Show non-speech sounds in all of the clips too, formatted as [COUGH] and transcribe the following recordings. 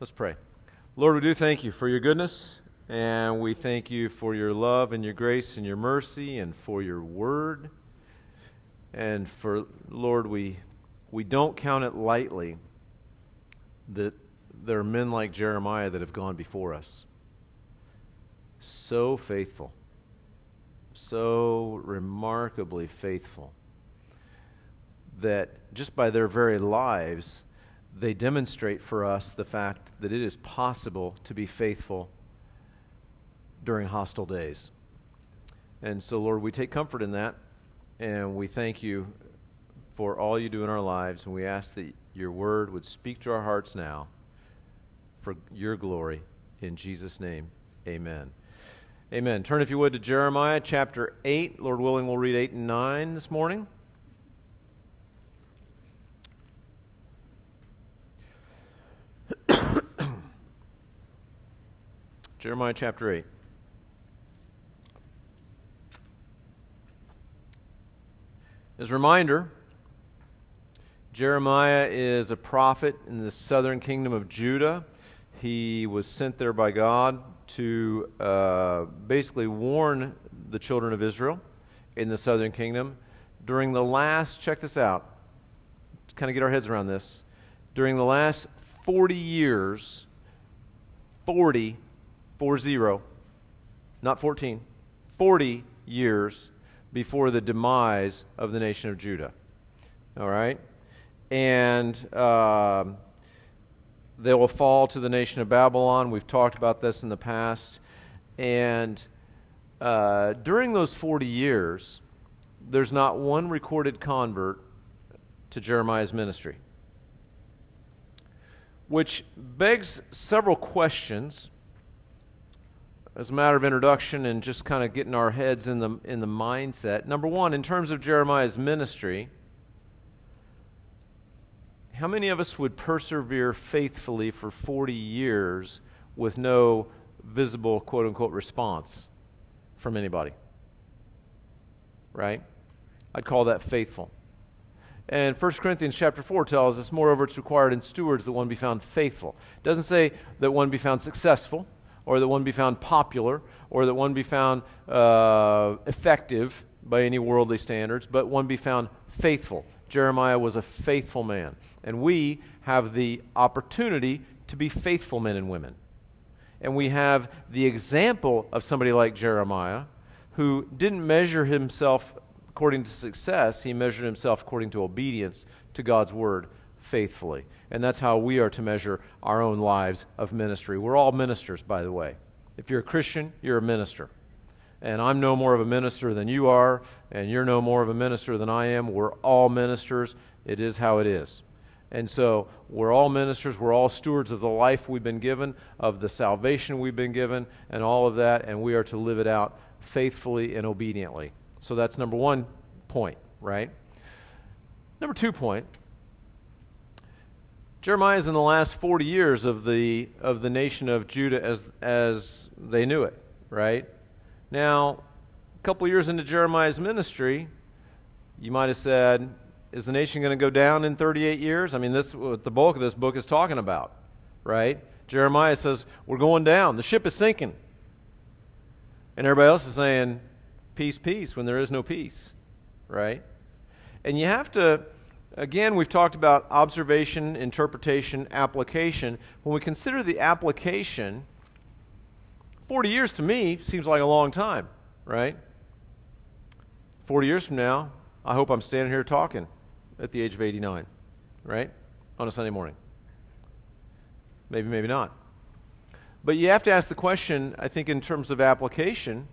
Let's pray. Lord, we do thank you for your goodness, and we thank you for your love and your grace and your mercy, and for your word. And for, Lord, we, we don't count it lightly that there are men like Jeremiah that have gone before us. So faithful, so remarkably faithful, that just by their very lives, they demonstrate for us the fact that it is possible to be faithful during hostile days. And so, Lord, we take comfort in that, and we thank you for all you do in our lives, and we ask that your word would speak to our hearts now for your glory. In Jesus' name, amen. Amen. Turn, if you would, to Jeremiah chapter 8. Lord willing, we'll read 8 and 9 this morning. Jeremiah chapter 8. As a reminder, Jeremiah is a prophet in the southern kingdom of Judah. He was sent there by God to uh, basically warn the children of Israel in the southern kingdom during the last, check this out, to kind of get our heads around this, during the last 40 years, 40 four zero, not 14, 40 years before the demise of the nation of Judah. All right? And uh, they will fall to the nation of Babylon. We've talked about this in the past. And uh, during those 40 years, there's not one recorded convert to Jeremiah's ministry, which begs several questions as a matter of introduction and just kind of getting our heads in the, in the mindset. Number one, in terms of Jeremiah's ministry, how many of us would persevere faithfully for 40 years with no visible quote unquote response from anybody? Right? I'd call that faithful. And 1 Corinthians chapter 4 tells us, moreover, it's required in stewards that one be found faithful. It doesn't say that one be found successful or that one be found popular, or that one be found uh, effective by any worldly standards, but one be found faithful. Jeremiah was a faithful man. And we have the opportunity to be faithful men and women. And we have the example of somebody like Jeremiah who didn't measure himself according to success, he measured himself according to obedience to God's word faithfully. And that's how we are to measure our own lives of ministry. We're all ministers, by the way. If you're a Christian, you're a minister. And I'm no more of a minister than you are, and you're no more of a minister than I am. We're all ministers. It is how it is. And so we're all ministers. We're all stewards of the life we've been given, of the salvation we've been given, and all of that, and we are to live it out faithfully and obediently. So that's number one point, right? Number two point Jeremiah is in the last 40 years of the, of the nation of Judah as, as they knew it, right? Now, a couple years into Jeremiah's ministry, you might have said, is the nation going to go down in 38 years? I mean, this what the bulk of this book is talking about, right? Jeremiah says, we're going down. The ship is sinking. And everybody else is saying, peace, peace, when there is no peace, right? And you have to Again, we've talked about observation, interpretation, application. When we consider the application, 40 years to me seems like a long time, right? 40 years from now, I hope I'm standing here talking at the age of 89, right? On a Sunday morning. Maybe, maybe not. But you have to ask the question, I think, in terms of application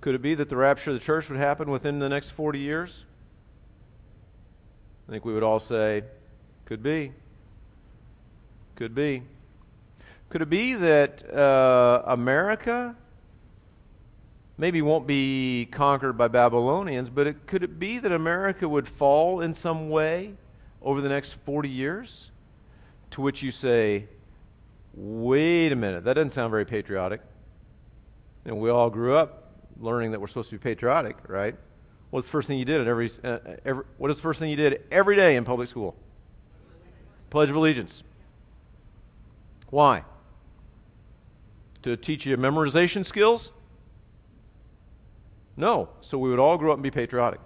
could it be that the rapture of the church would happen within the next 40 years? I think we would all say, could be. Could be. Could it be that uh, America maybe won't be conquered by Babylonians, but it, could it be that America would fall in some way over the next 40 years? To which you say, wait a minute, that doesn't sound very patriotic. And we all grew up learning that we're supposed to be patriotic, right? What's the first thing you did at every, uh, every what is the first thing you did every day in public school? Pledge of Allegiance. Why? To teach you memorization skills? No. So we would all grow up and be patriotic,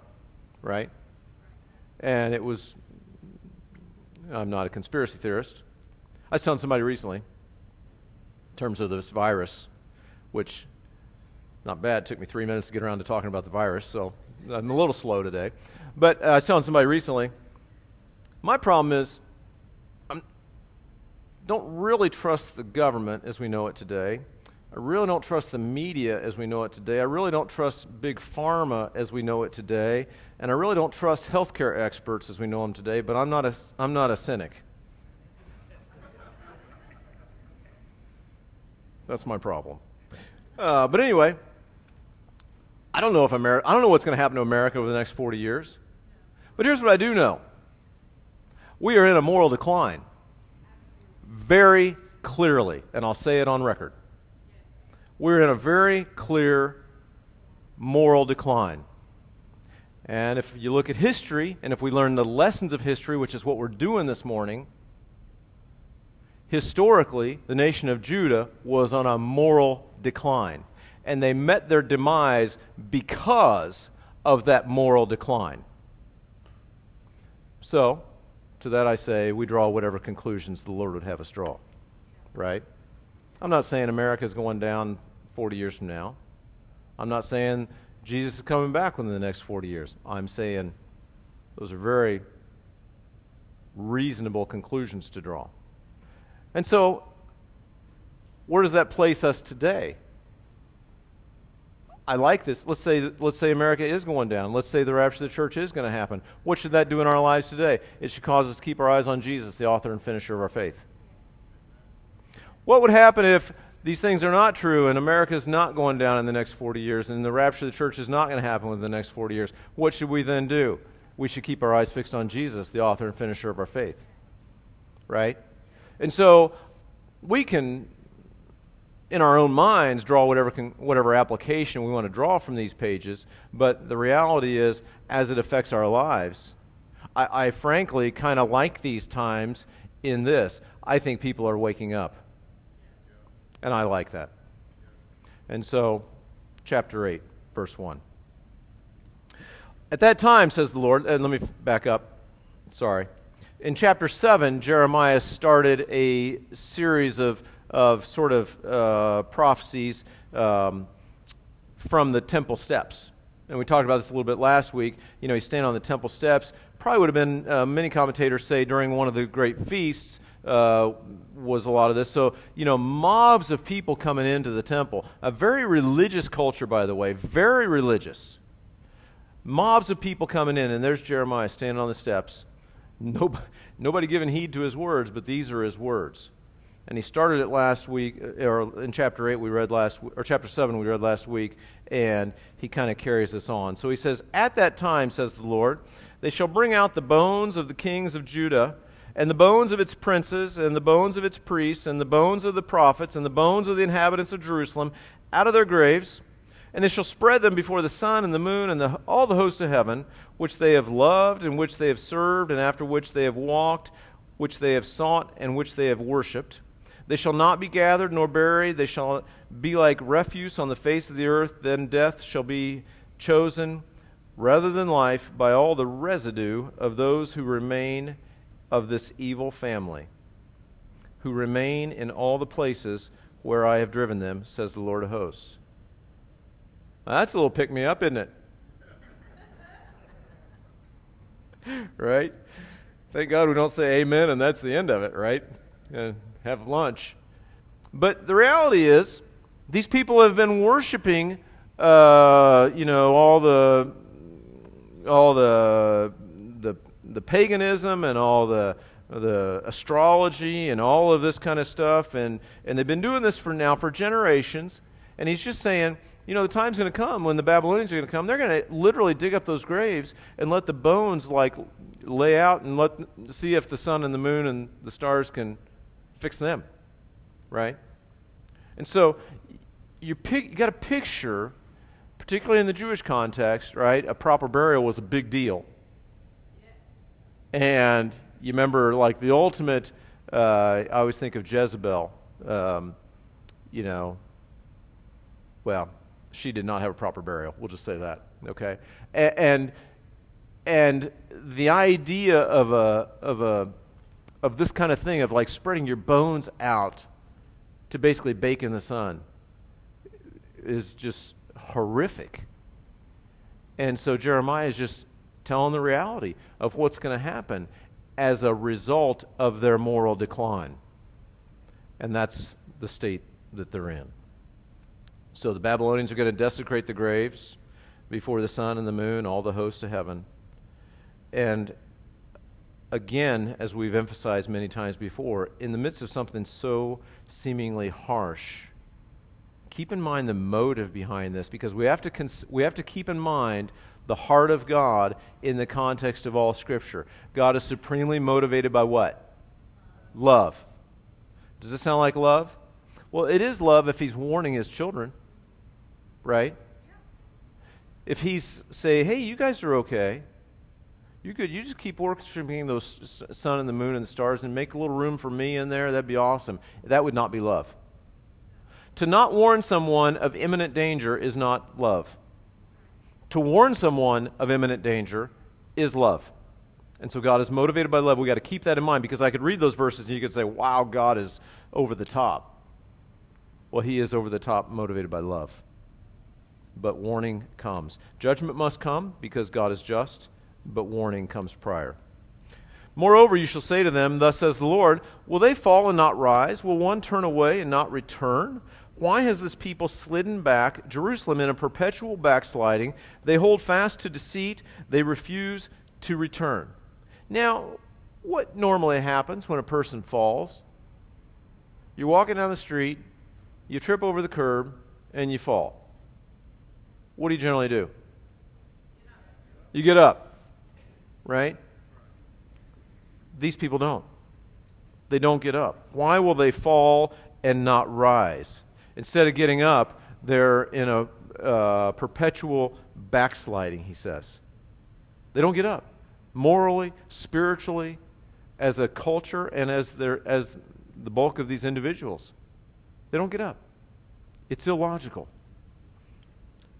right? And it was, I'm not a conspiracy theorist. I was telling somebody recently, in terms of this virus, which, not bad, took me three minutes to get around to talking about the virus, so I'm a little slow today. But uh, I was telling somebody recently, my problem is I don't really trust the government as we know it today. I really don't trust the media as we know it today. I really don't trust big pharma as we know it today. And I really don't trust healthcare experts as we know them today, but I'm not a, I'm not a cynic. That's my problem. Uh, but anyway, I don't know if America, I don't know what's going to happen to America over the next 40 years. But here's what I do know we are in a moral decline. Very clearly, and I'll say it on record. We're in a very clear moral decline. And if you look at history, and if we learn the lessons of history, which is what we're doing this morning, historically, the nation of Judah was on a moral decline. And they met their demise because of that moral decline. So, to that I say, we draw whatever conclusions the Lord would have us draw. Right? I'm not saying America is going down 40 years from now. I'm not saying Jesus is coming back within the next 40 years. I'm saying those are very reasonable conclusions to draw. And so, where does that place us today? I like this. Let's say, let's say America is going down. Let's say the rapture of the church is going to happen. What should that do in our lives today? It should cause us to keep our eyes on Jesus, the author and finisher of our faith. What would happen if these things are not true and America is not going down in the next 40 years and the rapture of the church is not going to happen within the next 40 years? What should we then do? We should keep our eyes fixed on Jesus, the author and finisher of our faith. Right? And so we can in our own minds draw whatever, whatever application we want to draw from these pages, but the reality is, as it affects our lives, I, I frankly kind of like these times in this. I think people are waking up. And I like that. And so, chapter 8, verse 1. At that time, says the Lord, and let me back up. Sorry. In chapter 7, Jeremiah started a series of of sort of uh, prophecies um, from the temple steps. And we talked about this a little bit last week. You know, he's standing on the temple steps. Probably would have been, uh, many commentators say, during one of the great feasts uh, was a lot of this. So, you know, mobs of people coming into the temple. A very religious culture, by the way, very religious. Mobs of people coming in, and there's Jeremiah standing on the steps. Nobody, nobody giving heed to his words, but these are his words. And he started it last week, uh, or in chapter 8 we read last, or chapter 7 we read last week, and he kind of carries this on. So he says, At that time, says the Lord, they shall bring out the bones of the kings of Judah, and the bones of its princes, and the bones of its priests, and the bones of the prophets, and the bones of the inhabitants of Jerusalem out of their graves, and they shall spread them before the sun and the moon and the, all the hosts of heaven, which they have loved, and which they have served, and after which they have walked, which they have sought, and which they have worshipped. They shall not be gathered nor buried. They shall be like refuse on the face of the earth. Then death shall be chosen rather than life by all the residue of those who remain of this evil family, who remain in all the places where I have driven them, says the Lord of hosts. Now, that's a little pick me up, isn't it? [LAUGHS] right? Thank God we don't say amen and that's the end of it, right? Have lunch. But the reality is, these people have been worshiping, uh, you know, all the, all the, the, the paganism and all the, the astrology and all of this kind of stuff, and, and they've been doing this for now for generations. And he's just saying, you know, the time's going to come when the Babylonians are going to come. They're going to literally dig up those graves and let the bones like lay out and let see if the sun and the moon and the stars can fix them, right? And so you, pick, you got a picture, particularly in the Jewish context, right? A proper burial was a big deal. And you remember, like, the ultimate Uh, I always think of Jezebel. Um, you know, well, she did not have a proper burial. We'll just say that, okay? And and, and the idea of a of a of this kind of thing of like spreading your bones out to basically bake in the sun is just horrific. And so Jeremiah is just telling the reality of what's going to happen as a result of their moral decline. And that's the state that they're in. So the Babylonians are going to desecrate the graves before the sun and the moon, all the hosts of heaven. And again, as we've emphasized many times before, in the midst of something so seemingly harsh, keep in mind the motive behind this because we have to, cons- we have to keep in mind the heart of God in the context of all Scripture. God is supremely motivated by what? Love. Does this sound like love? Well, it is love if He's warning His children, right? If He's say, "Hey, you guys are okay. You could you just keep worshiping those sun and the moon and the stars and make a little room for me in there. That'd be awesome." That would not be love. To not warn someone of imminent danger is not love to warn someone of imminent danger is love. And so God is motivated by love. We got to keep that in mind because I could read those verses and you could say, wow, God is over the top. Well, he is over the top, motivated by love. But warning comes. Judgment must come because God is just, but warning comes prior. Moreover, you shall say to them, Thus says the Lord, Will they fall and not rise? Will one turn away and not return? Why has this people slidden back, Jerusalem, in a perpetual backsliding? They hold fast to deceit, they refuse to return. Now, what normally happens when a person falls? You're walking down the street, you trip over the curb, and you fall. What do you generally do? You get up, right? These people don't. They don't get up. Why will they fall and not rise? Instead of getting up, they're in a uh, perpetual backsliding, he says. They don't get up. Morally, spiritually, as a culture, and as, their, as the bulk of these individuals, they don't get up. It's illogical.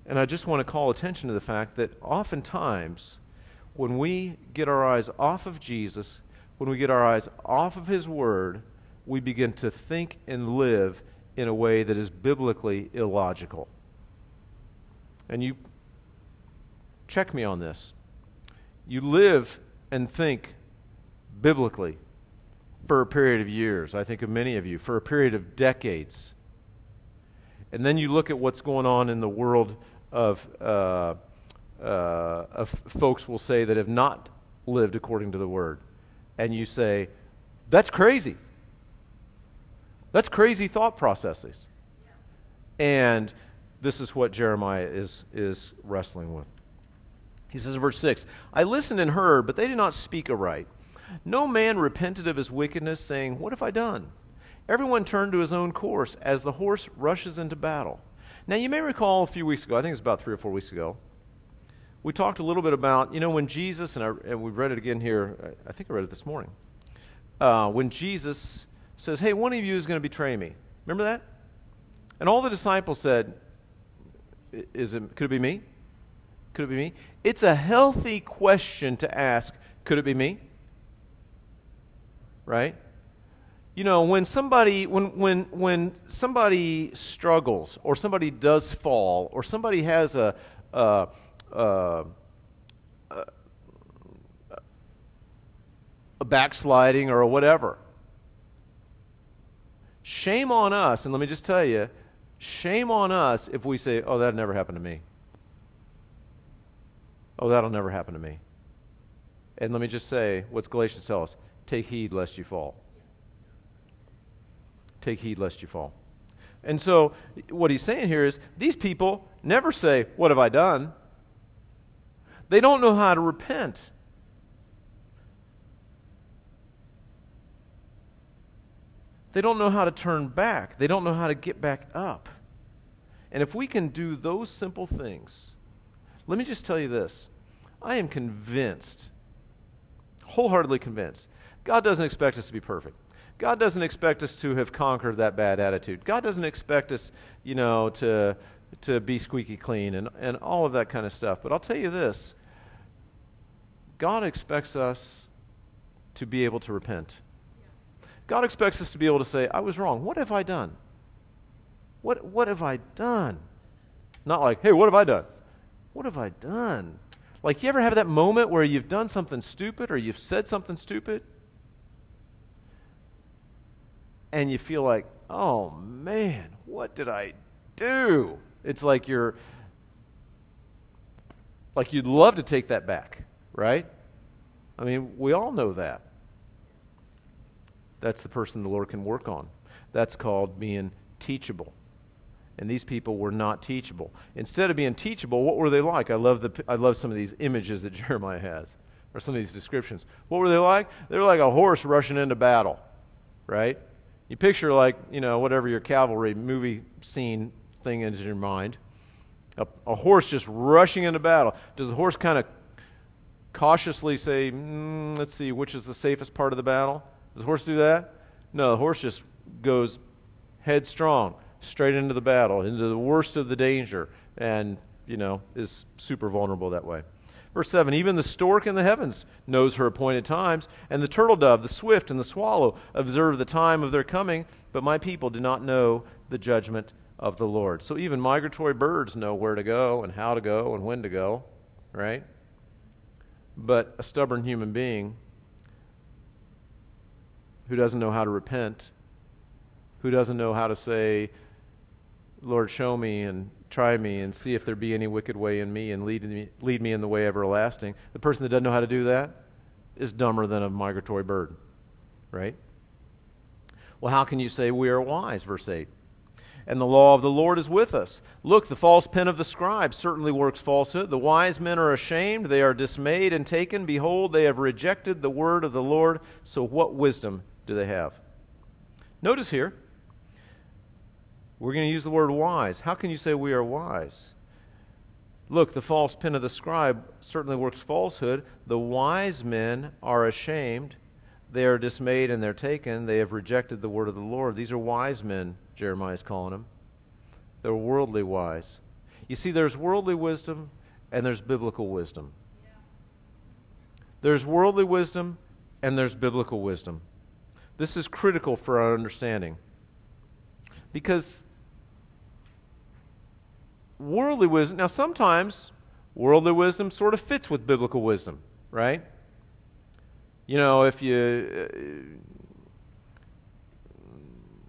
And I just want to call attention to the fact that oftentimes, when we get our eyes off of Jesus, when we get our eyes off of His Word, we begin to think and live in a way that is biblically illogical. And you check me on this. You live and think biblically for a period of years. I think of many of you, for a period of decades. And then you look at what's going on in the world of, uh, uh, folks will say that have not lived according to the word. And you say, that's crazy. That's crazy thought processes. And this is what Jeremiah is, is wrestling with. He says in verse 6 I listened and heard, but they did not speak aright. No man repented of his wickedness, saying, What have I done? Everyone turned to his own course as the horse rushes into battle. Now, you may recall a few weeks ago, I think it was about three or four weeks ago, we talked a little bit about, you know, when Jesus, and, I, and we read it again here, I think I read it this morning, uh, when Jesus says, Hey, one of you is going to betray me. Remember that? And all the disciples said, is it, Could it be me? Could it be me? It's a healthy question to ask, Could it be me? Right? You know, when somebody when when when somebody struggles or somebody does fall or somebody has a, a, a, a backsliding or whatever, Shame on us, and let me just tell you, shame on us if we say, oh, that never happened to me. Oh, that'll never happen to me. And let me just say, what's Galatians tell us? Take heed lest you fall. Take heed lest you fall. And so, what he's saying here is these people never say, What have I done? They don't know how to repent. They don't know how to turn back, they don't know how to get back up. And if we can do those simple things, let me just tell you this I am convinced, wholeheartedly convinced, God doesn't expect us to be perfect. God doesn't expect us to have conquered that bad attitude. God doesn't expect us, you know, to, to be squeaky clean and, and all of that kind of stuff. But I'll tell you this God expects us to be able to repent. God expects us to be able to say, I was wrong. What have I done? What, what have I done? Not like, hey, what have I done? What have I done? Like, you ever have that moment where you've done something stupid or you've said something stupid? And you feel like, oh man, what did I do? It's like you're, like you'd love to take that back, right? I mean, we all know that. That's the person the Lord can work on. That's called being teachable. And these people were not teachable. Instead of being teachable, what were they like? I love, the, I love some of these images that [LAUGHS] Jeremiah has, or some of these descriptions. What were they like? They were like a horse rushing into battle, right? You picture, like, you know, whatever your cavalry movie scene thing is in your mind. A, a horse just rushing into battle. Does the horse kind of cautiously say, mm, let's see, which is the safest part of the battle? Does the horse do that? No, the horse just goes headstrong, straight into the battle, into the worst of the danger, and, you know, is super vulnerable that way. Verse 7 Even the stork in the heavens knows her appointed times, and the turtle dove, the swift, and the swallow observe the time of their coming, but my people do not know the judgment of the Lord. So even migratory birds know where to go and how to go and when to go, right? But a stubborn human being who doesn't know how to repent, who doesn't know how to say, Lord, show me and try me and see if there be any wicked way in me and lead me, lead me in the way everlasting. The person that doesn't know how to do that is dumber than a migratory bird, right? Well, how can you say we are wise? Verse 8. And the law of the Lord is with us. Look, the false pen of the scribe certainly works falsehood. The wise men are ashamed, they are dismayed and taken. Behold, they have rejected the word of the Lord. So, what wisdom do they have? Notice here, we're going to use the word wise. How can you say we are wise? Look, the false pen of the scribe certainly works falsehood. The wise men are ashamed. They are dismayed and they're taken. They have rejected the word of the Lord. These are wise men, Jeremiah is calling them. They're worldly wise. You see, there's worldly wisdom and there's biblical wisdom. There's worldly wisdom and there's biblical wisdom. This is critical for our understanding. Because worldly wisdom, now sometimes worldly wisdom sort of fits with biblical wisdom, right? You know, if you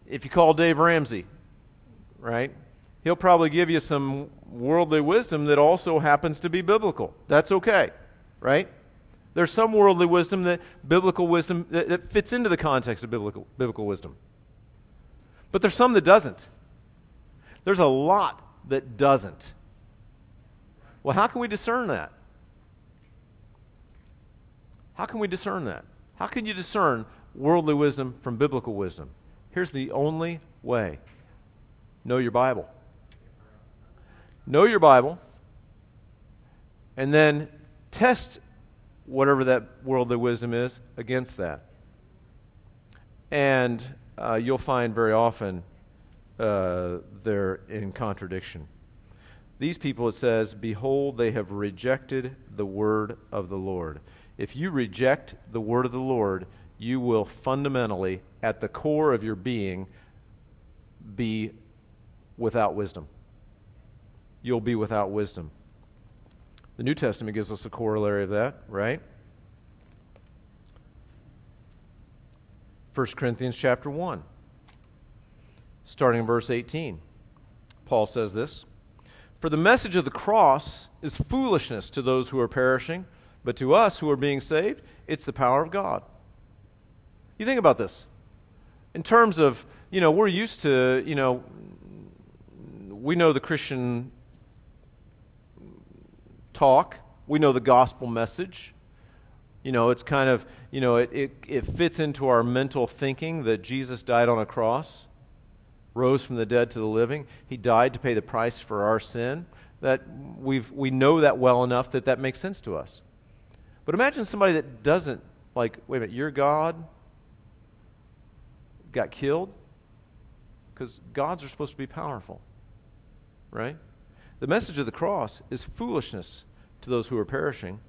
if you call Dave Ramsey, right? He'll probably give you some worldly wisdom that also happens to be biblical. That's okay, right? There's some worldly wisdom that biblical wisdom that, that fits into the context of biblical, biblical wisdom. But there's some that doesn't. There's a lot that doesn't. Well, how can we discern that? How can we discern that? How can you discern worldly wisdom from biblical wisdom? Here's the only way know your Bible. Know your Bible, and then test whatever that worldly wisdom is against that. And uh, you'll find very often uh, they're in contradiction. These people, it says, Behold, they have rejected the word of the Lord. If you reject the word of the Lord, you will fundamentally, at the core of your being, be without wisdom. You'll be without wisdom. The New Testament gives us a corollary of that, right? 1 Corinthians chapter 1, starting in verse 18. Paul says this For the message of the cross is foolishness to those who are perishing, but to us who are being saved, it's the power of God. You think about this. In terms of, you know, we're used to, you know, we know the Christian talk, we know the gospel message. You know, it's kind of, you know, it, it, it fits into our mental thinking that Jesus died on a cross, rose from the dead to the living. He died to pay the price for our sin. That we've, we know that well enough that that makes sense to us. But imagine somebody that doesn't, like, wait a minute, you're God? Got killed? Because gods are supposed to be powerful, right? The message of the cross is foolishness to those who are perishing,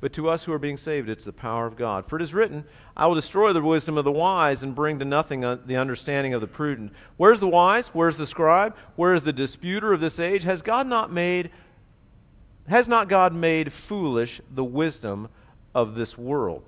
but to us who are being saved, it's the power of God. For it is written, I will destroy the wisdom of the wise and bring to nothing uh, the understanding of the prudent. Where's the wise? Where's the scribe? Where is the disputer of this age? Has God not made has not God made foolish the wisdom of this world?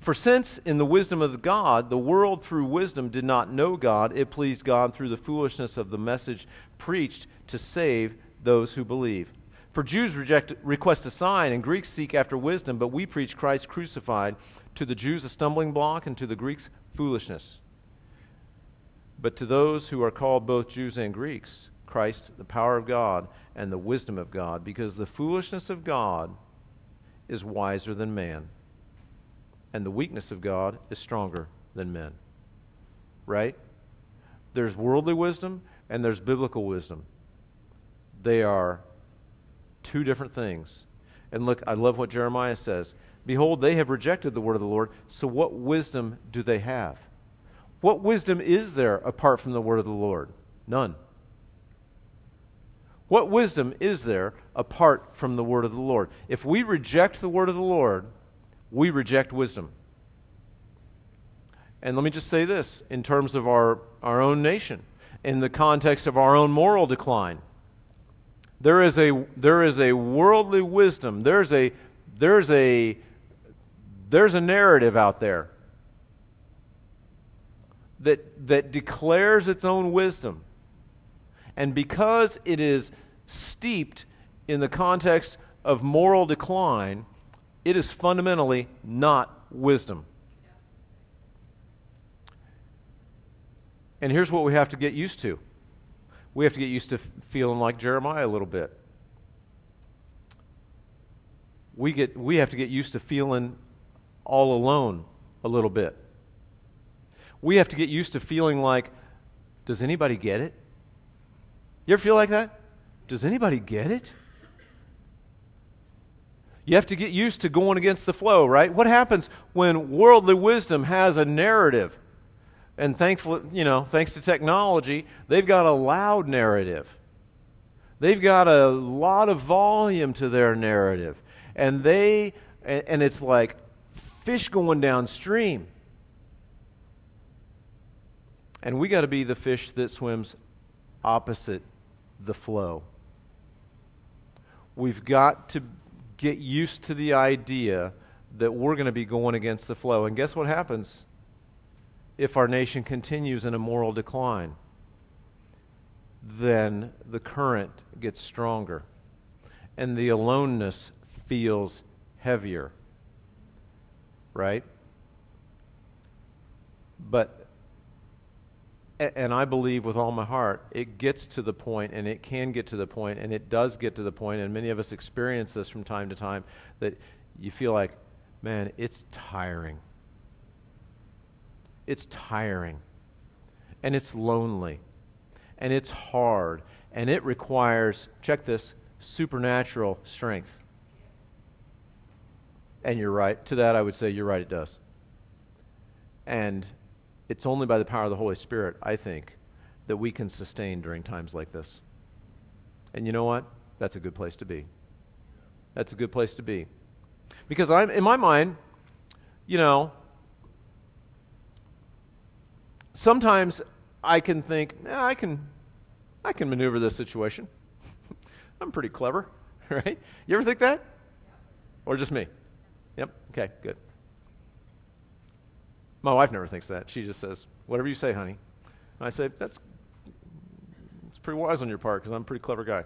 For since in the wisdom of God, the world through wisdom did not know God, it pleased God through the foolishness of the message preached to save those who believe. For Jews reject, request a sign, and Greeks seek after wisdom, but we preach Christ crucified, to the Jews a stumbling block, and to the Greeks foolishness. But to those who are called both Jews and Greeks, Christ, the power of God, and the wisdom of God, because the foolishness of God is wiser than man, and the weakness of God is stronger than men. Right? There's worldly wisdom and there's biblical wisdom. They are two different things. And look, I love what Jeremiah says. Behold, they have rejected the word of the Lord, so what wisdom do they have? What wisdom is there apart from the word of the Lord? None. What wisdom is there apart from the word of the Lord? If we reject the word of the Lord, we reject wisdom. And let me just say this in terms of our, our own nation, in the context of our own moral decline. There is a, there is a worldly wisdom. There's a, there's, a, there's a narrative out there that, that declares its own wisdom. And because it is steeped in the context of moral decline, it is fundamentally not wisdom. And here's what we have to get used to we have to get used to feeling like Jeremiah a little bit. We, get, we have to get used to feeling all alone a little bit. We have to get used to feeling like, does anybody get it? You ever feel like that? Does anybody get it? You have to get used to going against the flow, right? What happens when worldly wisdom has a narrative? And thankfully, you know, thanks to technology, they've got a loud narrative. They've got a lot of volume to their narrative. And they and it's like fish going downstream. And we got to be the fish that swims opposite the flow. We've got to get used to the idea that we're going to be going against the flow. And guess what happens? if our nation continues in a moral decline, then the current gets stronger and the aloneness feels heavier. Right? But, and I believe with all my heart, it gets to the point, and it can get to the point, and it does get to the point, and many of us experience this from time to time, that you feel like, man, it's tiring it's tiring and it's lonely and it's hard and it requires, check this, supernatural strength. And you're right. To that, I would say you're right, it does. And it's only by the power of the Holy Spirit, I think, that we can sustain during times like this. And you know what? That's a good place to be. That's a good place to be. Because I'm, in my mind, you know, sometimes I can think, yeah, I can, I can maneuver this situation. [LAUGHS] I'm pretty clever, [LAUGHS] right? You ever think that? Or just me? Yep. Okay, good. My wife never thinks that. She just says, whatever you say, honey. And I say, that's, that's pretty wise on your part because I'm a pretty clever guy.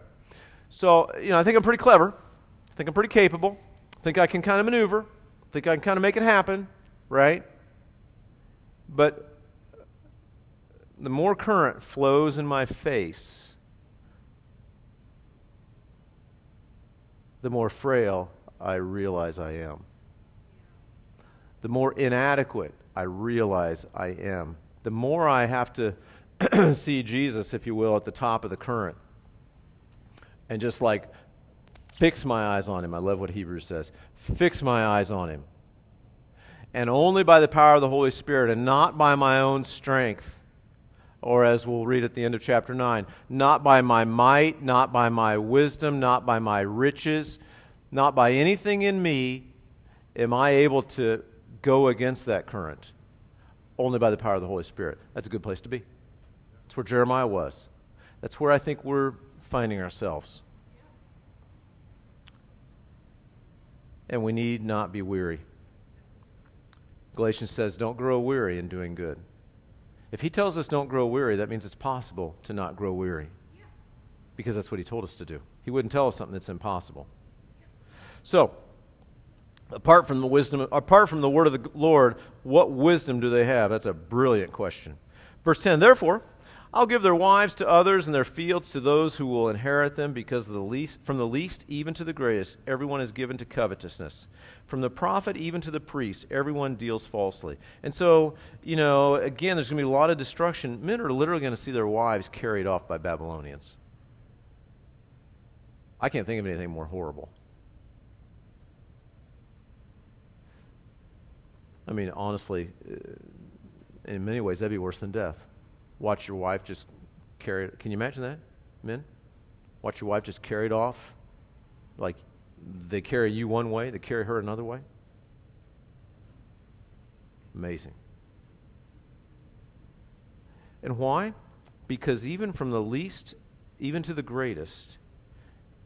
So, you know, I think I'm pretty clever. I think I'm pretty capable. I think I can kind of maneuver. I think I can kind of make it happen, right? But the more current flows in my face, the more frail I realize I am. The more inadequate I realize I am. The more I have to [CLEARS THROAT] see Jesus, if you will, at the top of the current and just like fix my eyes on him. I love what Hebrews says. Fix my eyes on him. and only by the power of the Holy Spirit, and not by my own strength. Or, as we'll read at the end of chapter 9, not by my might, not by my wisdom, not by my riches, not by anything in me am I able to go against that current. Only by the power of the Holy Spirit. That's a good place to be. That's where Jeremiah was. That's where I think we're finding ourselves. And we need not be weary. Galatians says, don't grow weary in doing good. If he tells us don't grow weary, that means it's possible to not grow weary. Because that's what he told us to do. He wouldn't tell us something that's impossible. So, apart from the wisdom, apart from the word of the Lord, what wisdom do they have? That's a brilliant question. Verse 10 Therefore, I'll give their wives to others and their fields to those who will inherit them, because the least, from the least even to the greatest, everyone is given to covetousness. From the prophet even to the priest, everyone deals falsely. And so, you know, again, there's going to be a lot of destruction. Men are literally going to see their wives carried off by Babylonians. I can't think of anything more horrible. I mean, honestly, uh, in many ways, that'd be worse than death watch your wife just carry Can you imagine that, men? Watch your wife just carried off. Like they carry you one way, they carry her another way. Amazing. And why? Because even from the least, even to the greatest,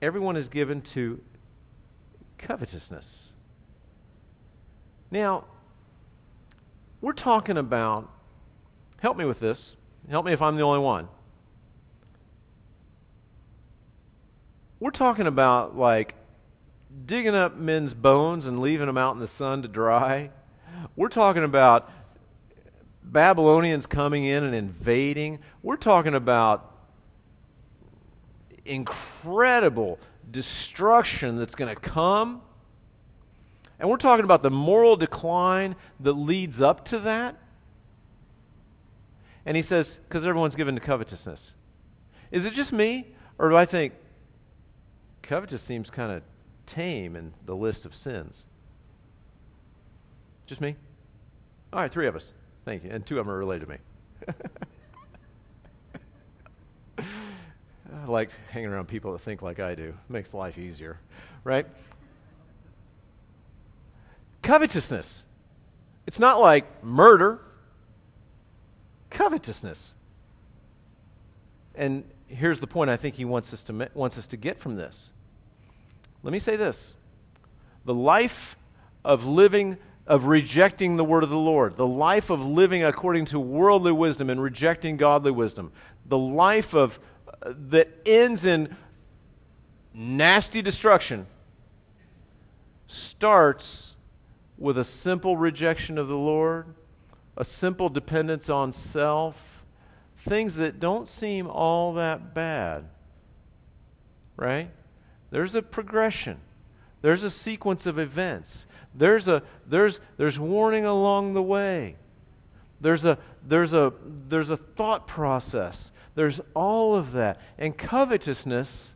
everyone is given to covetousness. Now, we're talking about, help me with this. Help me if I'm the only one. We're talking about like digging up men's bones and leaving them out in the sun to dry. We're talking about Babylonians coming in and invading. We're talking about incredible destruction that's going to come. And we're talking about the moral decline that leads up to that. And he says, because everyone's given to covetousness. Is it just me? Or do I think covetous seems kind of tame in the list of sins? Just me? All right, three of us. Thank you. And two of them are related to me. [LAUGHS] I like hanging around people that think like I do. Makes life easier, right? Covetousness. It's not like murder covetousness. And here's the point I think he wants us to, wants us to get from this. Let me say this the life of living, of rejecting the word of the Lord, the life of living according to worldly wisdom and rejecting godly wisdom, the life of, uh, that ends in nasty destruction starts with a simple rejection of the Lord a simple dependence on self, things that don't seem all that bad. Right? There's a progression. There's a sequence of events. There's a there's there's warning along the way. There's a there's a there's a thought process. There's all of that. And covetousness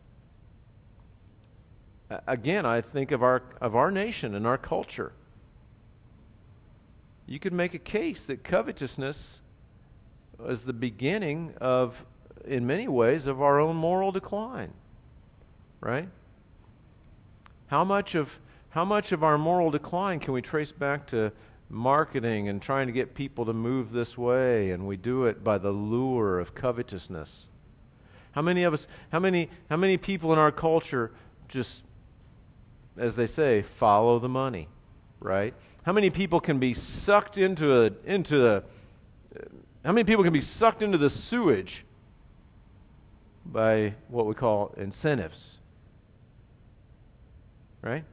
again, I think of our of our nation and our culture you could make a case that covetousness is the beginning of, in many ways, of our own moral decline. Right? How much of how much of our moral decline can we trace back to marketing and trying to get people to move this way and we do it by the lure of covetousness? How many of us how many how many people in our culture just as they say follow the money, right? How many people can be sucked into a into a how many people can be sucked into the sewage by what we call incentives? Right?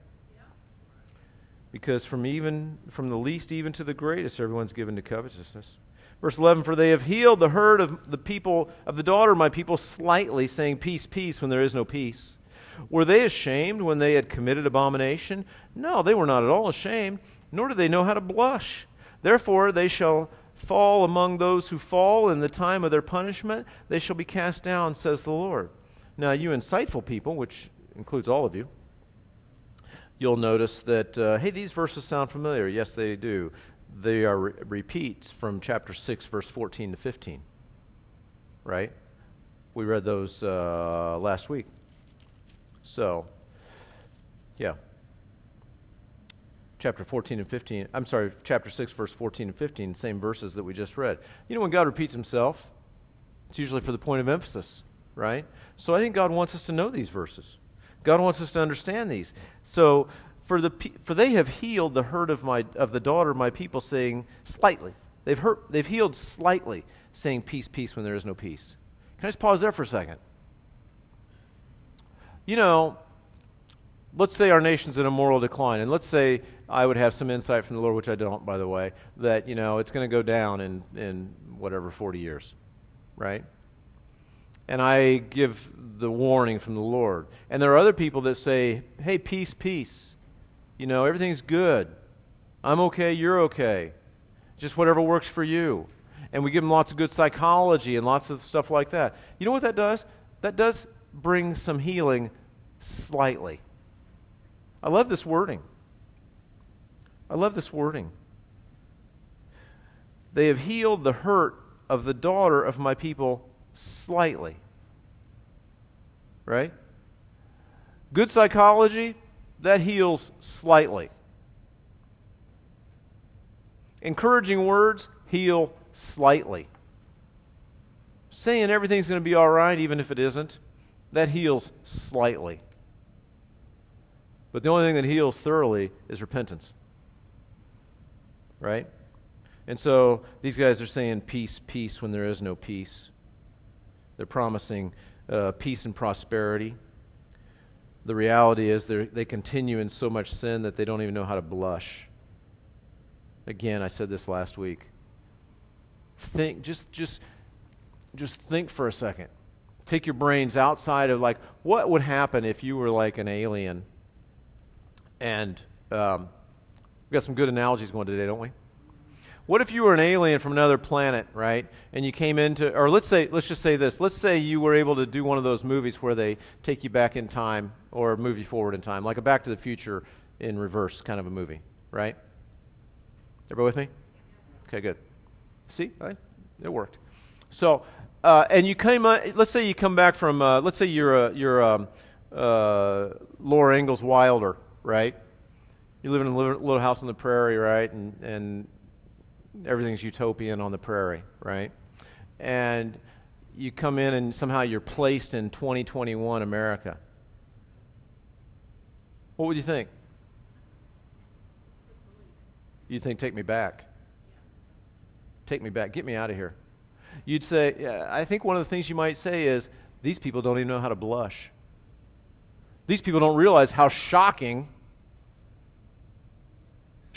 Because from even from the least even to the greatest, everyone's given to covetousness. Verse 11, for they have healed the herd of the people of the daughter of my people slightly, saying, Peace, peace, when there is no peace. Were they ashamed when they had committed abomination? No, they were not at all ashamed nor do they know how to blush. Therefore, they shall fall among those who fall in the time of their punishment. They shall be cast down, says the Lord. Now, you insightful people, which includes all of you, you'll notice that, uh, hey, these verses sound familiar. Yes, they do. They are re- repeats from chapter 6, verse 14 to 15. Right? We read those uh, last week. So, yeah. Chapter 14 and 15. I'm sorry, chapter 6, verse 14 and 15, same verses that we just read. You know, when God repeats himself, it's usually for the point of emphasis, right? So I think God wants us to know these verses. God wants us to understand these. So, for, the, for they have healed the hurt of, my, of the daughter of my people, saying slightly. They've, hurt, they've healed slightly, saying peace, peace when there is no peace. Can I just pause there for a second? You know, let's say our nation's in a moral decline, and let's say I would have some insight from the Lord, which I don't, by the way, that, you know, it's going to go down in, in whatever, 40 years, right? And I give the warning from the Lord. And there are other people that say, hey, peace, peace. You know, everything's good. I'm okay, you're okay. Just whatever works for you. And we give them lots of good psychology and lots of stuff like that. You know what that does? That does bring some healing slightly. I love this wording. I love this wording. They have healed the hurt of the daughter of my people slightly. Right? Good psychology, that heals slightly. Encouraging words heal slightly. Saying everything's going to be all right, even if it isn't, that heals slightly. But the only thing that heals thoroughly is repentance. Right? And so these guys are saying peace, peace when there is no peace. They're promising uh, peace and prosperity. The reality is they continue in so much sin that they don't even know how to blush. Again, I said this last week. Think, just, just, just think for a second. Take your brains outside of like, what would happen if you were like an alien? And um, we've got some good analogies going today, don't we? What if you were an alien from another planet, right? And you came into, or let's say, let's just say this. Let's say you were able to do one of those movies where they take you back in time or move you forward in time, like a Back to the Future in reverse kind of a movie, right? Everybody with me? Okay, good. See, it worked. So, uh, and you came, uh, let's say you come back from, uh, let's say you're a, you're a, um, uh, Laura Ingalls Wilder, right? You live in a little house on the prairie, right? And, and everything's utopian on the prairie, right? And you come in and somehow you're placed in 2021 America. What would you think? You'd think, take me back. Take me back. Get me out of here. You'd say, I think one of the things you might say is, these people don't even know how to blush. These people don't realize how shocking,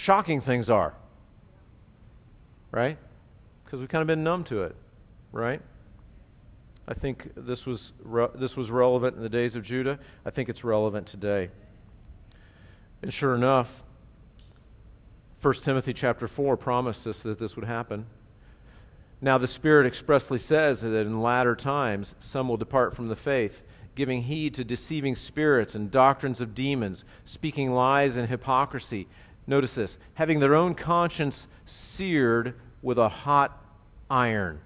shocking things are right? Because we've kind of been numb to it, right? I think this was, re- this was relevant in the days of Judah. I think it's relevant today. And sure enough, 1 Timothy chapter 4 promised us that this would happen. Now, the Spirit expressly says that in latter times some will depart from the faith, giving heed to deceiving spirits and doctrines of demons, speaking lies and hypocrisy Notice this having their own conscience seared with a hot iron.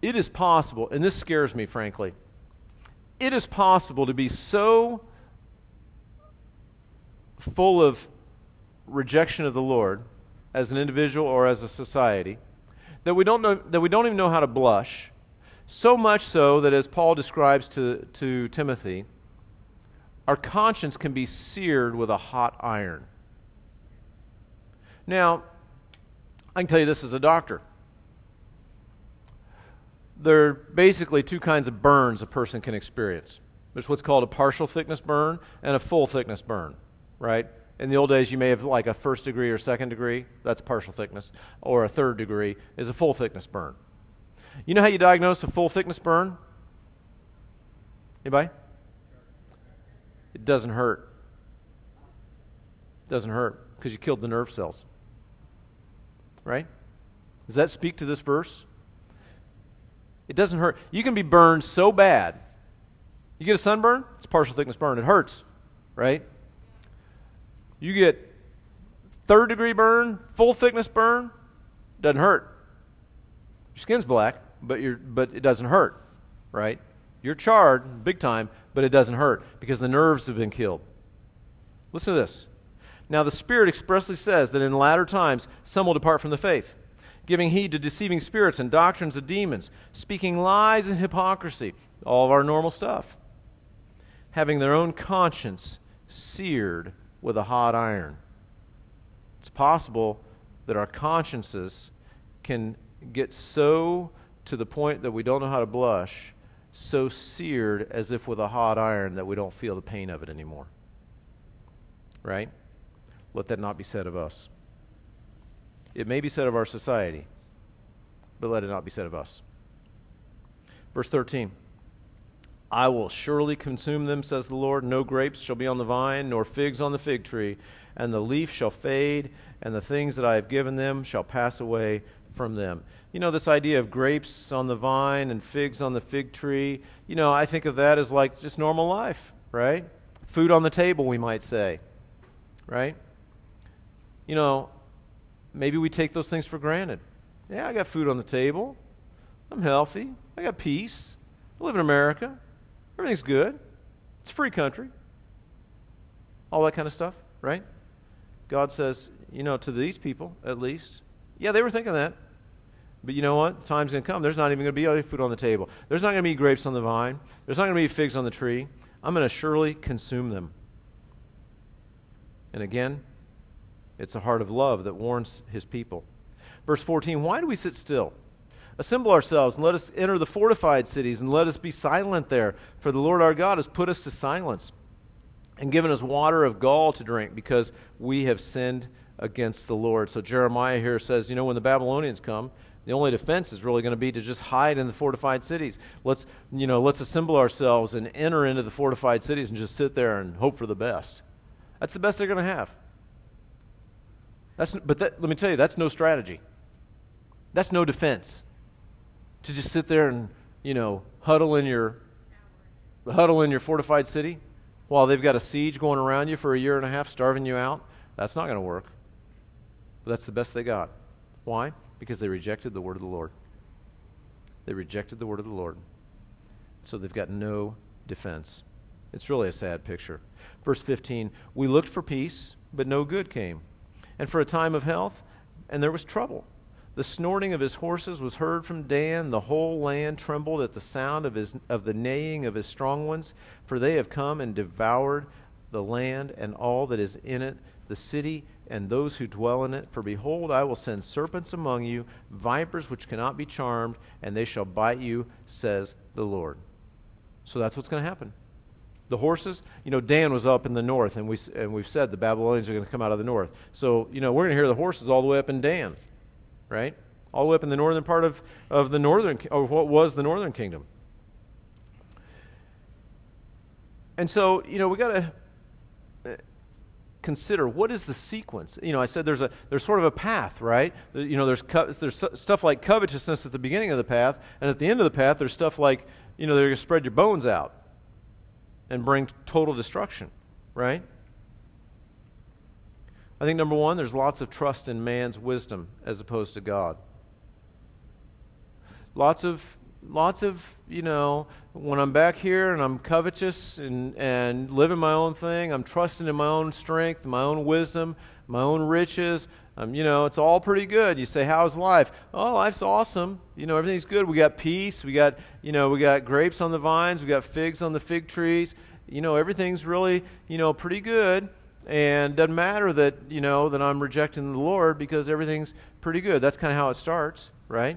It is possible, and this scares me, frankly. It is possible to be so full of rejection of the Lord as an individual or as a society that we don't, know, that we don't even know how to blush. So much so that, as Paul describes to, to Timothy, our conscience can be seared with a hot iron. Now, I can tell you this as a doctor. There are basically two kinds of burns a person can experience. There's what's called a partial thickness burn and a full thickness burn, right? In the old days, you may have like a first degree or second degree. That's partial thickness. Or a third degree is a full thickness burn. You know how you diagnose a full thickness burn? Anybody? It doesn't hurt. It doesn't hurt because you killed the nerve cells. Right? Does that speak to this verse? It doesn't hurt. You can be burned so bad You get a sunburn, it's partial thickness burn. It hurts, right? You get third degree burn, full thickness burn, doesn't hurt. Your skin's black, but, you but it doesn't hurt, right? You're charred big time, but it doesn't hurt because the nerves have been killed. Listen to this. Now, the Spirit expressly says that in latter times some will depart from the faith, giving heed to deceiving spirits and doctrines of demons, speaking lies and hypocrisy, all of our normal stuff, having their own conscience seared with a hot iron. It's possible that our consciences can get so to the point that we don't know how to blush, so seared as if with a hot iron that we don't feel the pain of it anymore. Right? Let that not be said of us. It may be said of our society, but let it not be said of us. Verse 13 I will surely consume them, says the Lord. No grapes shall be on the vine, nor figs on the fig tree, and the leaf shall fade, and the things that I have given them shall pass away from them. You know, this idea of grapes on the vine and figs on the fig tree, you know, I think of that as like just normal life, right? Food on the table, we might say, right? You know, maybe we take those things for granted. Yeah, I got food on the table. I'm healthy. I got peace. I live in America. Everything's good. It's a free country. All that kind of stuff, right? God says, you know, to these people at least, yeah, they were thinking that. But you know what? The time's going to come. There's not even going to be other food on the table. There's not going to be grapes on the vine. There's not going to be figs on the tree. I'm going to surely consume them. And again, it's a heart of love that warns his people. Verse 14 Why do we sit still? Assemble ourselves and let us enter the fortified cities and let us be silent there, for the Lord our God has put us to silence and given us water of gall to drink because we have sinned against the Lord. So Jeremiah here says, you know, when the Babylonians come, the only defense is really going to be to just hide in the fortified cities. Let's, you know, let's assemble ourselves and enter into the fortified cities and just sit there and hope for the best. That's the best they're going to have. That's, but that, let me tell you, that's no strategy. That's no defense to just sit there and, you know, huddle in your huddle in your fortified city while they've got a siege going around you for a year and a half, starving you out. That's not going to work. But that's the best they got. Why? Because they rejected the word of the Lord. They rejected the word of the Lord. So they've got no defense. It's really a sad picture. Verse 15 We looked for peace, but no good came. And for a time of health, and there was trouble. The snorting of his horses was heard from Dan. The whole land trembled at the sound of, his, of the neighing of his strong ones, for they have come and devoured the land and all that is in it, the city and those who dwell in it. For behold, I will send serpents among you, vipers which cannot be charmed, and they shall bite you, says the Lord. So that's what's going to happen. The horses, you know, Dan was up in the north, and, we, and we've said the Babylonians are going to come out of the north. So, you know, we're going to hear the horses all the way up in Dan right? All the way up in the northern part of, of the northern, or what was the northern kingdom. And so, you know, we got to consider what is the sequence. You know, I said there's a there's sort of a path, right? You know, there's co- there's stuff like covetousness at the beginning of the path, and at the end of the path, there's stuff like you know they're going to spread your bones out and bring total destruction, right? I think number one, there's lots of trust in man's wisdom as opposed to God. Lots of, lots of, you know, when I'm back here and I'm covetous and, and living my own thing, I'm trusting in my own strength, my own wisdom, my own riches. Um, you know, it's all pretty good. You say, "How's life?" Oh, life's awesome. You know, everything's good. We got peace. We got, you know, we got grapes on the vines. We got figs on the fig trees. You know, everything's really, you know, pretty good and doesn't matter that you know that i'm rejecting the lord because everything's pretty good that's kind of how it starts right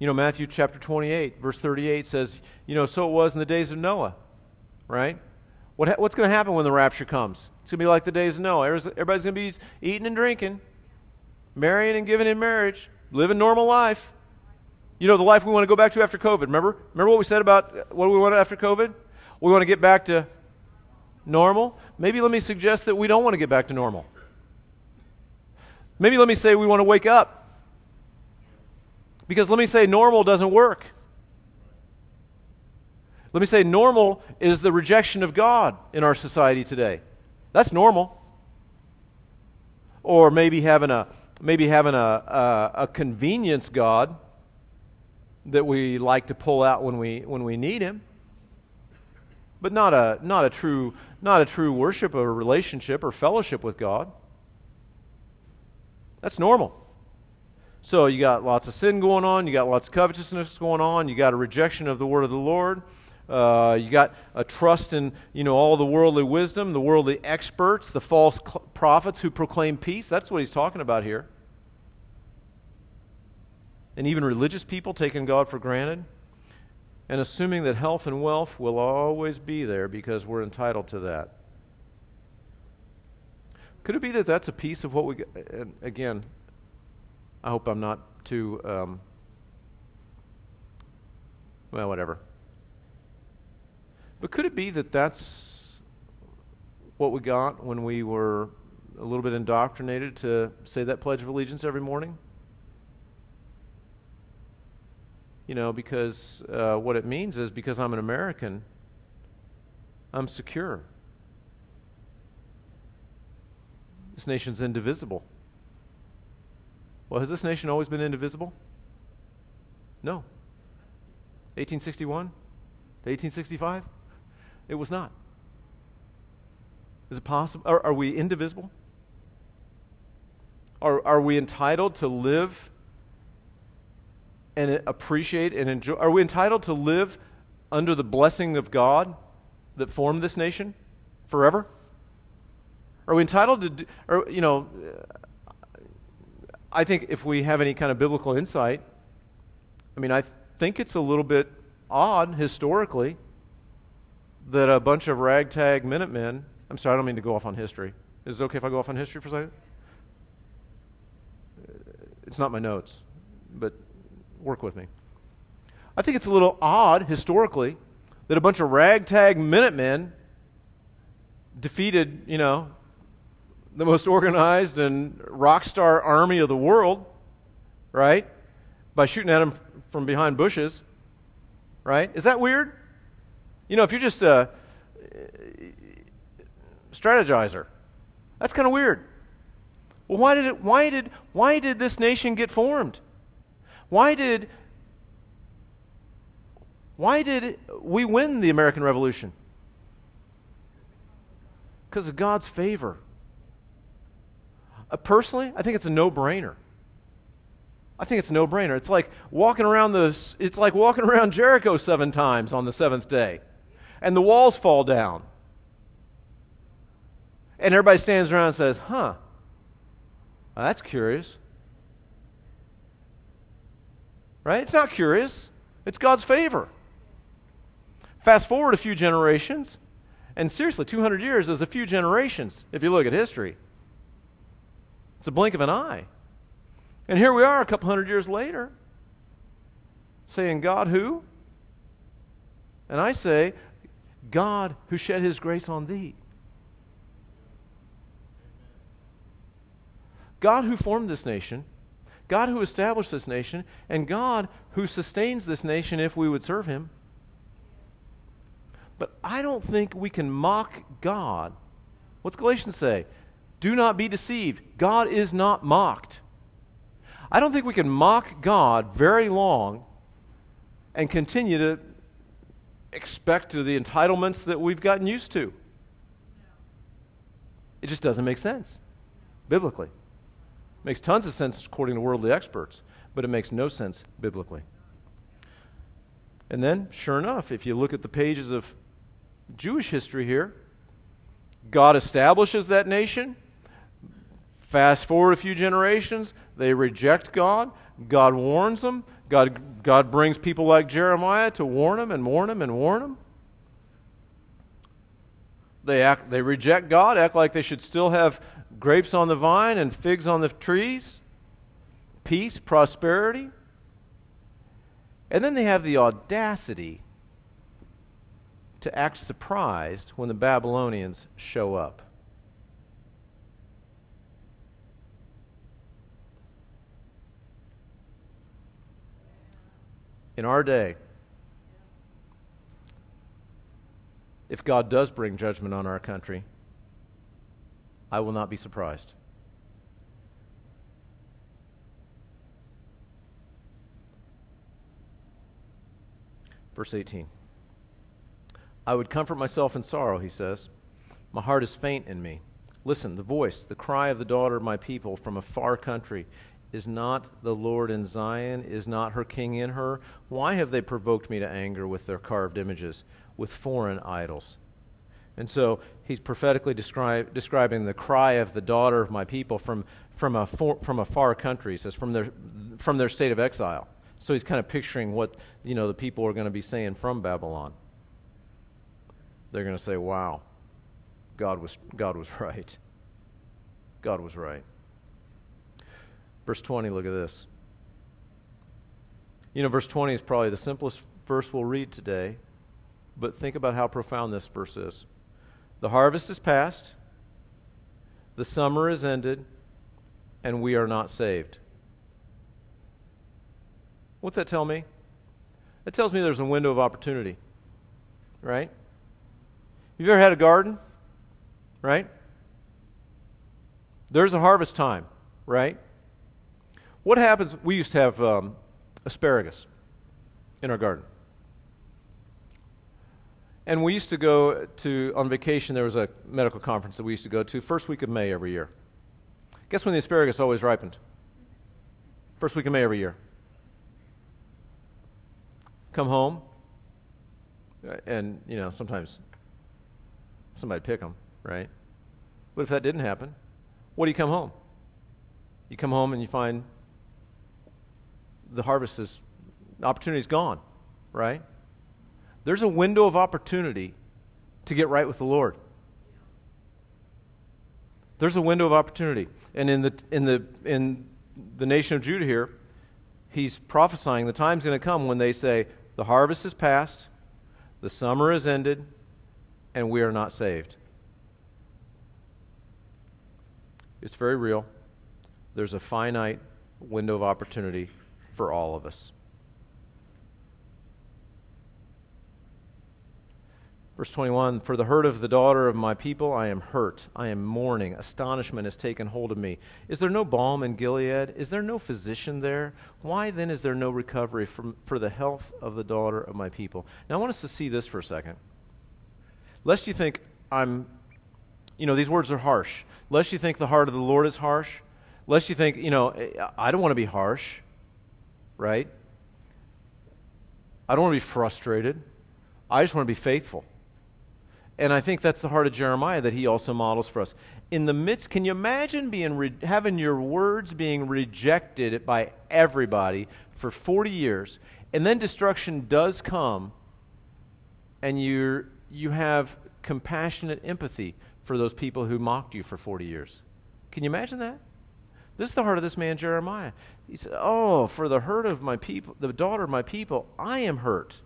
you know matthew chapter 28 verse 38 says you know so it was in the days of noah right? What, what's going to happen when the rapture comes? It's going to be like the days of noah. Everybody's going to be eating and drinking marrying and giving in marriage living normal life. You know the life we want to go back to after covid. Remember remember what we said about uh, what we want after covid? We want to get back to normal, maybe let me suggest that we don't want to get back to normal. Maybe let me say we want to wake up. Because let me say normal doesn't work. Let me say, normal is the rejection of God in our society today. That's normal. Or maybe having a maybe having a, a, a convenience God that we like to pull out when we when we need Him, but not a not a true not a true worship or relationship or fellowship with God. That's normal. So you got lots of sin going on, you got lots of covetousness going on, you got a rejection of the word of the Lord. Uh, you got a trust in you know all the worldly wisdom, the worldly experts, the false cl- prophets who proclaim peace. That's what he's talking about here. And even religious people taking God for granted and assuming that health and wealth will always be there because we're entitled to that. Could it be that that's a piece of what we, again, I hope I'm not too, um, well, whatever. But could it be that that's what we got when we were a little bit indoctrinated to say that Pledge of Allegiance every morning? You know, because uh, what it means is because I'm an American, I'm secure. This nation's indivisible. Well, has this nation always been indivisible? No. 1861 to 1865? It was not. Is it possible? Are, are we indivisible? Are, are we entitled to live and appreciate and enjoy? Are we entitled to live under the blessing of God that formed this nation forever? Are we entitled to, do, or, you know, I think if we have any kind of biblical insight, I mean, I think it's a little bit odd historically that a bunch of ragtag Minutemen, I'm sorry, I don't mean to go off on history. Is it okay if I go off on history for a second? It's not my notes, but work with me. I think it's a little odd historically that a bunch of ragtag Minutemen defeated, you know, the most organized and rock star army of the world, right? By shooting at them from behind bushes, right? Is that weird? You know, if you're just a uh, strategizer, that's kind of weird. Well, why did it, why did why did this nation get formed? Why did why did we win the American Revolution? Because of God's favor. Uh, personally, I think it's a no-brainer. I think it's a no-brainer. It's like walking around the it's like walking around Jericho 7 times on the 7th day. And the walls fall down. And everybody stands around and says, "Huh. Well, that's curious." Right? It's not curious. It's God's favor. Fast forward a few generations, and seriously, 200 years is a few generations if you look at history. It's a blink of an eye. And here we are a couple hundred years later saying, God who? And I say, God who shed his grace on thee. God who formed this nation, God who established this nation, and God who sustains this nation if we would serve him. But I don't think we can mock God. What's Galatians say? Do not be deceived. God is not mocked. I don't think we can mock God very long and continue to expect the entitlements that we've gotten used to. It just doesn't make sense biblically. It makes tons of sense according to worldly experts, but it makes no sense biblically. And then, sure enough, if you look at the pages of Jewish history here, God establishes that nation. Fast forward a few generations, they reject God. God warns them. God, God brings people like Jeremiah to warn them and warn them and warn them. They, act, they reject God, act like they should still have grapes on the vine and figs on the trees, peace, prosperity. And then they have the audacity to act surprised when the Babylonians show up. In our day, if God does bring judgment on our country, I will not be surprised. Verse 18. I would comfort myself in sorrow, he says. My heart is faint in me. Listen, the voice, the cry of the daughter of my people from a far country. Is not the Lord in Zion? Is not her king in her? Why have they provoked me to anger with their carved images, with foreign idols? And so he's prophetically describe, describing the cry of the daughter of my people from, from, a, for, from a far country. He says, from their, from their state of exile. So he's kind of picturing what you know, the people are going to be saying from Babylon. They're going to say, wow, God was, God was [LAUGHS] right. God was right. Verse 20, look at this. You know, verse 20 is probably the simplest verse we'll read today, but think about how profound this verse is. The harvest is past, the summer is ended, and we are not saved. What's that tell me? It tells me there's a window of opportunity, right? You've ever had a garden, right? There's a harvest time, right? What happens? We used to have um, asparagus in our garden. And we used to go to, on vacation, there was a medical conference that we used to go to first week of May every year. Guess when the asparagus always ripened? First week of May every year come home, uh, and, you know, sometimes somebody pick them, right? But if that didn't happen, what do you come home? You come home and you find the harvest is, opportunity is gone, right? There's a window of opportunity to get right with the Lord. There's a window of opportunity. And in the, in the, in the nation of Judah here, he's prophesying the time's going to come when they say, the harvest is past, the summer is ended, and we are not saved. It's very real. There's a finite window of opportunity for all of us. Verse 21 For the hurt of the daughter of my people, I am hurt. I am mourning. Astonishment has taken hold of me. Is there no balm in Gilead? Is there no physician there? Why then is there no recovery from, for the health of the daughter of my people? Now, I want us to see this for a second. Lest you think I'm, you know, these words are harsh. Lest you think the heart of the Lord is harsh. Lest you think, you know, I don't want to be harsh, right? I don't want to be frustrated. I just want to be faithful. And I think that's the heart of Jeremiah that he also models for us. In the midst, can you imagine being re- having your words being rejected by everybody for 40 years, and then destruction does come, and you you have compassionate empathy for those people who mocked you for 40 years? Can you imagine that? This is the heart of this man, Jeremiah. He said, Oh, for the hurt of my people, the daughter of my people, I am hurt.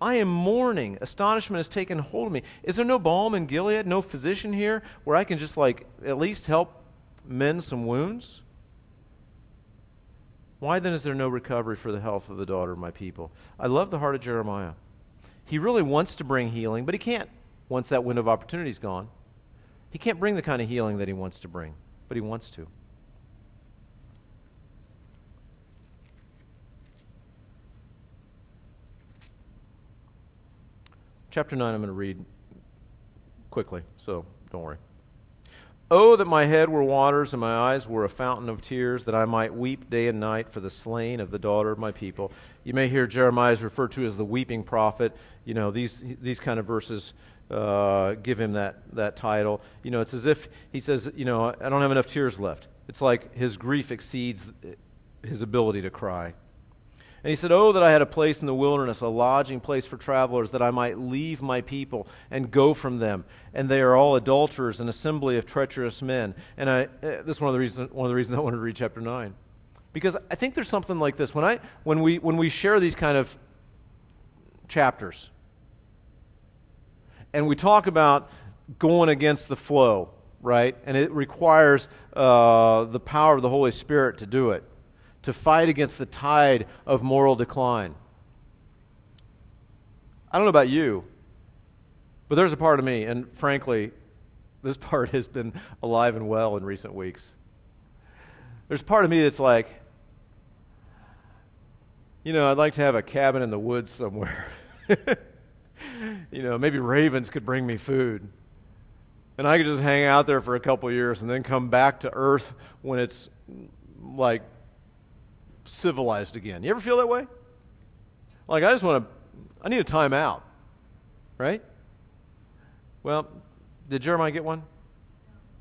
I am mourning. Astonishment has taken hold of me. Is there no balm in Gilead, no physician here where I can just like at least help mend some wounds? Why then is there no recovery for the health of the daughter of my people? I love the heart of Jeremiah. He really wants to bring healing, but he can't once that window of opportunity is gone. He can't bring the kind of healing that he wants to bring, but he wants to. Chapter 9, I'm going to read quickly, so don't worry. Oh, that my head were waters and my eyes were a fountain of tears, that I might weep day and night for the slain of the daughter of my people. You may hear Jeremiah is referred to as the weeping prophet. You know, these, these kind of verses uh, give him that, that title. You know, it's as if he says, you know, I don't have enough tears left. It's like his grief exceeds his ability to cry. And he said, Oh, that I had a place in the wilderness, a lodging place for travelers, that I might leave my people and go from them. And they are all adulterers, an assembly of treacherous men. And I, uh, this is one of, the reasons, one of the reasons I wanted to read chapter 9. Because I think there's something like this. When, I, when, we, when we share these kind of chapters, and we talk about going against the flow, right? And it requires uh, the power of the Holy Spirit to do it to fight against the tide of moral decline. I don't know about you, But there's a part of me, and frankly, this [LAUGHS] part has been alive and well in recent weeks. There's part of me that's like, you know, I'd like to have a cabin in the woods somewhere. [LAUGHS] you know, maybe ravens could bring me food. And I could just hang out there for a couple years and then come back to Earth when it's like civilized again. You ever feel that way? Like, I just want to, I need a time out, right? Well, did Jeremiah get one?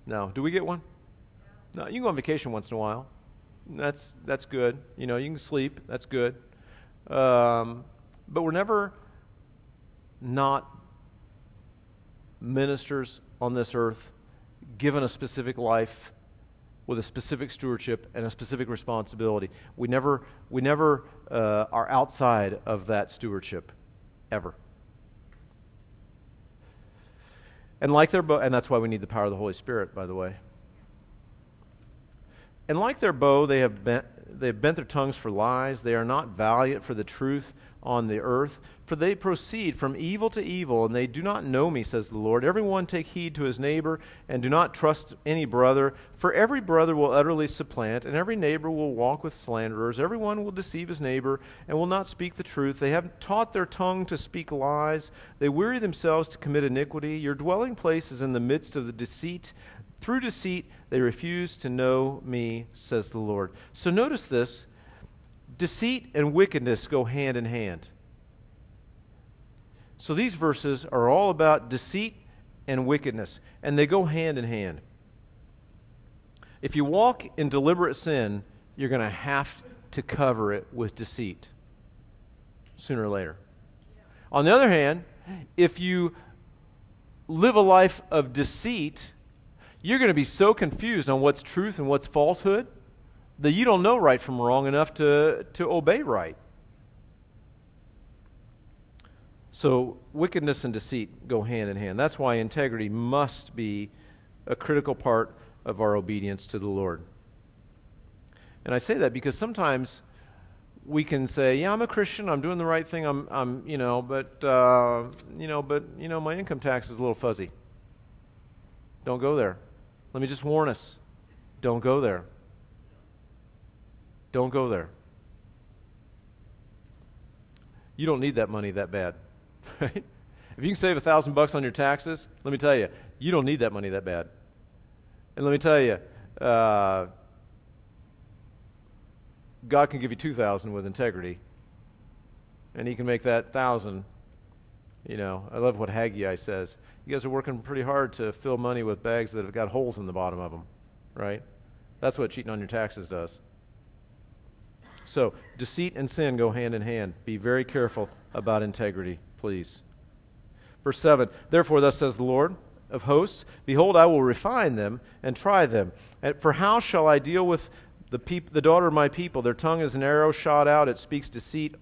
No. Do we get one? No. You can go on vacation once in a while. That's, that's good. You know, you can sleep. That's good. Um, but we're never not ministers on this earth given a specific life with a specific stewardship and a specific responsibility. We never, we never uh, are outside of that stewardship, ever. And like their bow, and that's why we need the power of the Holy Spirit, by the way. And like their bow, they have bent, they have bent their tongues for lies. They are not valiant for the truth on the earth. For they proceed from evil to evil, and they do not know me, says the Lord. Everyone take heed to his neighbor, and do not trust any brother. For every brother will utterly supplant, and every neighbor will walk with slanderers. Everyone will deceive his neighbor, and will not speak the truth. They have taught their tongue to speak lies. They weary themselves to commit iniquity. Your dwelling place is in the midst of the deceit. Through deceit, they refuse to know me, says the Lord. So notice this deceit and wickedness go hand in hand. So these verses are all about deceit and wickedness, and they go hand in hand. If you walk in deliberate sin, you're going to have to cover it with deceit sooner or later. On the other hand, if you live a life of deceit, you're going to be so confused on what's truth and what's falsehood that you don't know right from wrong enough to, to obey right. So, wickedness and deceit go hand in hand. That's why integrity must be a critical part of our obedience to the Lord. And I say that because sometimes we can say, "Yeah, I'm a Christian. I'm doing the right thing. I'm, I'm you know, but, uh, you know, but, you know, my income tax is a little fuzzy. Don't go there. Let me just warn us: don't go there. Don't go there. You don't need that money that bad, [LAUGHS] right? If you can save a thousand bucks on your taxes, let me tell you, you don't need that money that bad. And let me tell you, uh, God can give you two thousand with integrity, and He can make that thousand. You know, I love what Haggai says. You guys are working pretty hard to fill money with bags that have got holes in the bottom of them, right? That's what cheating on your taxes does. So, deceit and sin go hand in hand. Be very careful about integrity, please. Verse 7 Therefore, thus says the Lord of hosts Behold, I will refine them and try them. For how shall I deal with the, peop- the daughter of my people? Their tongue is an arrow shot out, it speaks deceit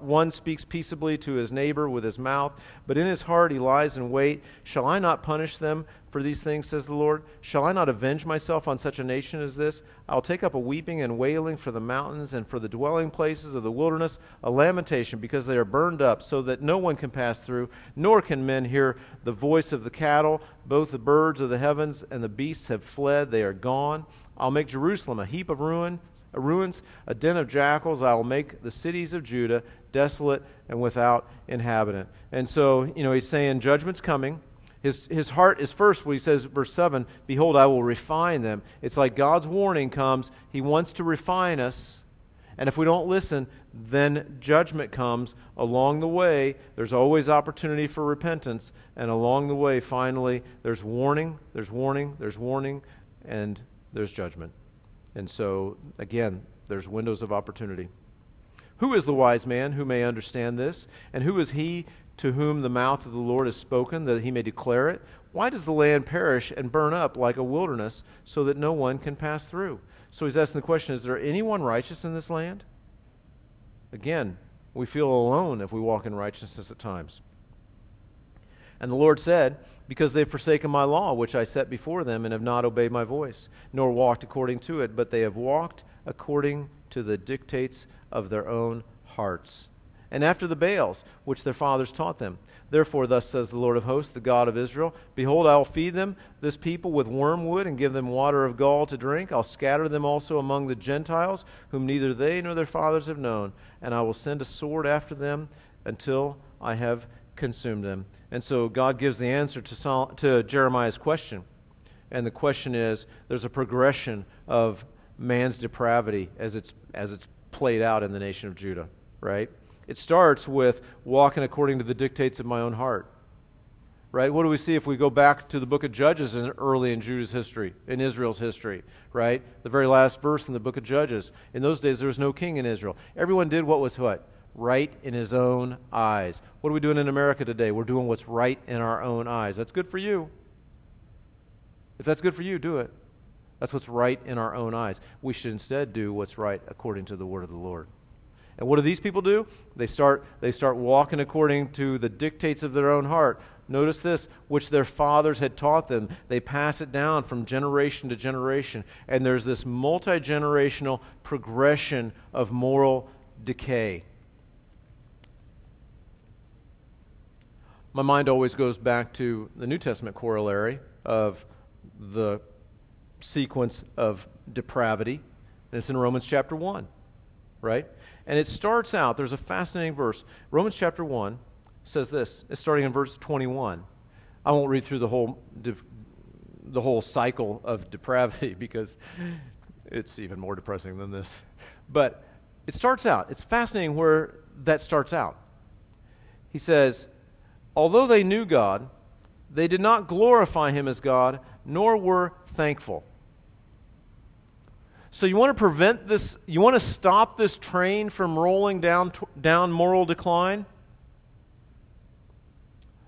one speaks peaceably to his neighbor with his mouth, but in his heart he lies in wait. Shall I not punish them for these things, says the Lord? Shall I not avenge myself on such a nation as this? I'll take up a weeping and wailing for the mountains and for the dwelling places of the wilderness, a lamentation because they are burned up, so that no one can pass through, nor can men hear the voice of the cattle. Both the birds of the heavens and the beasts have fled, they are gone. I'll make Jerusalem a heap of ruin ruins, a den of jackals. I will make the cities of Judah desolate and without inhabitant. And so, you know, he's saying judgment's coming. His, his heart is first when he says, verse 7, Behold, I will refine them. It's like God's warning comes. He wants to refine us. And if we don't listen, then judgment comes along the way. There's always opportunity for repentance. And along the way, finally, there's warning, there's warning, there's warning, and there's judgment. And so, again, there's windows of opportunity. Who is the wise man who may understand this? And who is he to whom the mouth of the Lord has spoken, that he may declare it? Why does the land perish and burn up like a wilderness, so that no one can pass through? So he's asking the question Is there anyone righteous in this land? Again, we feel alone if we walk in righteousness at times. And the Lord said, because they've forsaken my law, which I set before them, and have not obeyed my voice, nor walked according to it, but they have walked according to the dictates of their own hearts. and after the Baals, which their fathers taught them. Therefore, thus says the Lord of hosts, the God of Israel Behold, I will feed them, this people, with wormwood, and give them water of gall to drink. I'll scatter them also among the Gentiles, whom neither they nor their fathers have known, and I will send a sword after them until I have consumed them. And so God gives the answer to, Sol- to Jeremiah's question. And the question is there's a progression of man's depravity as it's, as it's played out in the nation of Judah, right? It starts with walking according to the dictates of my own heart. Right? What do we see if we go back to the book of Judges in early in Judah's history, in Israel's history, right? The very last verse in the book of Judges. In those days there was no king in Israel. Everyone did what was what? Right in his own eyes. What are we doing in America today? We're doing what's right in our own eyes. That's good for you. If that's good for you, do it. That's what's right in our own eyes. We should instead do what's right according to the word of the Lord. And what do these people do? They start, they start walking according to the dictates of their own heart. Notice this, which their fathers had taught them. They pass it down from generation to generation. And there's this multi generational progression of moral decay. My mind always goes back to the New Testament corollary of the sequence of depravity. And it's in Romans chapter 1, right? And it starts out, there's a fascinating verse. Romans chapter 1 says this. It's starting in verse 21. I won't read through the whole, de- the whole cycle of depravity [LAUGHS] because it's even more depressing than this. But it starts out, it's fascinating where that starts out. He says, Although they knew God, they did not glorify him as God, nor were thankful. So you want to prevent this, you want to stop this train from rolling down, down moral decline?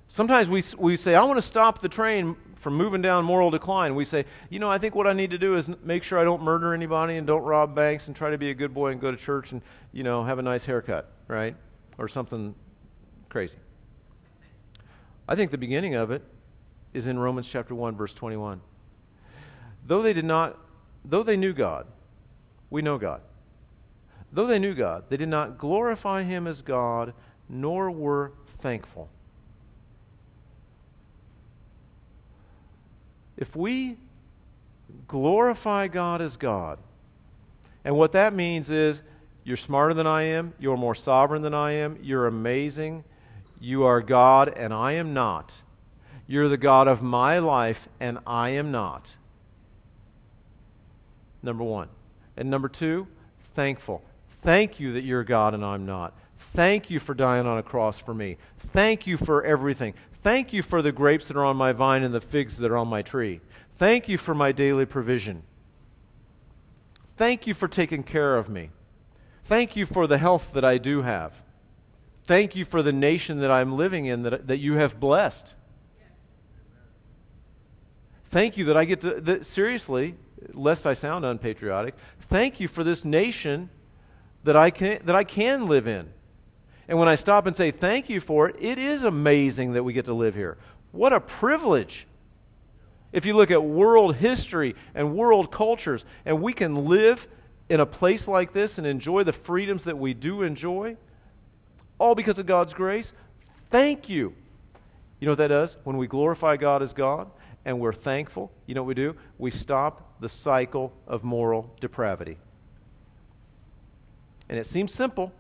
Sometimes we, we say, I want to stop the train from moving down moral decline. We say, you know, I think what I need to do is make sure I don't murder anybody and don't rob banks and try to be a good boy and go to church and, you know, have a nice haircut, right? Or something crazy. I think the beginning of it is in Romans chapter 1 verse 21. Though they did not though they knew God, we know God. Though they knew God, they did not glorify him as God, nor were thankful. If we glorify God as God, and what that means is you're smarter than I am, you're more sovereign than I am, you're amazing, you are God and I am not. You're the God of my life and I am not. Number one. And number two, thankful. Thank you that you're God and I'm not. Thank you for dying on a cross for me. Thank you for everything. Thank you for the grapes that are on my vine and the figs that are on my tree. Thank you for my daily provision. Thank you for taking care of me. Thank you for the health that I do have. Thank you for the nation that I'm living in that, that you have blessed. Thank you that I get to, that, seriously, lest I sound unpatriotic, thank you for this nation that I can, that I can live in. And when I stop and say thank you for it, it is amazing that we get to live here. What a privilege. If you look at world history and world cultures, and we can live in a place like this and enjoy the freedoms that we do enjoy, all because of God's grace, thank you. You know what that does? When we glorify God as God, and we're thankful, you know what we do? We stop the cycle of moral depravity. And it seems simple,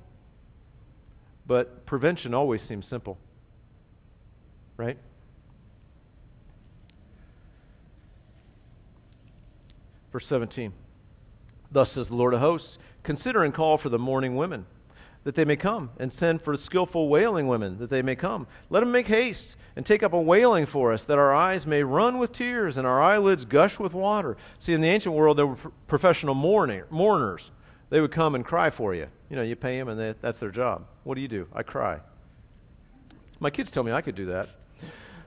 but prevention always seems simple. Right? Verse 17. Thus says the Lord of hosts Consider and call for the mourning women that they may come, and send for skillful wailing women, that they may come. Let them make haste and take up a wailing for us, that our eyes may run with tears and our eyelids gush with water. See, in the ancient world, there were professional mourners. They would come and cry for you. You know, you pay them, and they, that's their job. What do you do? I cry. My kids tell me I could do that.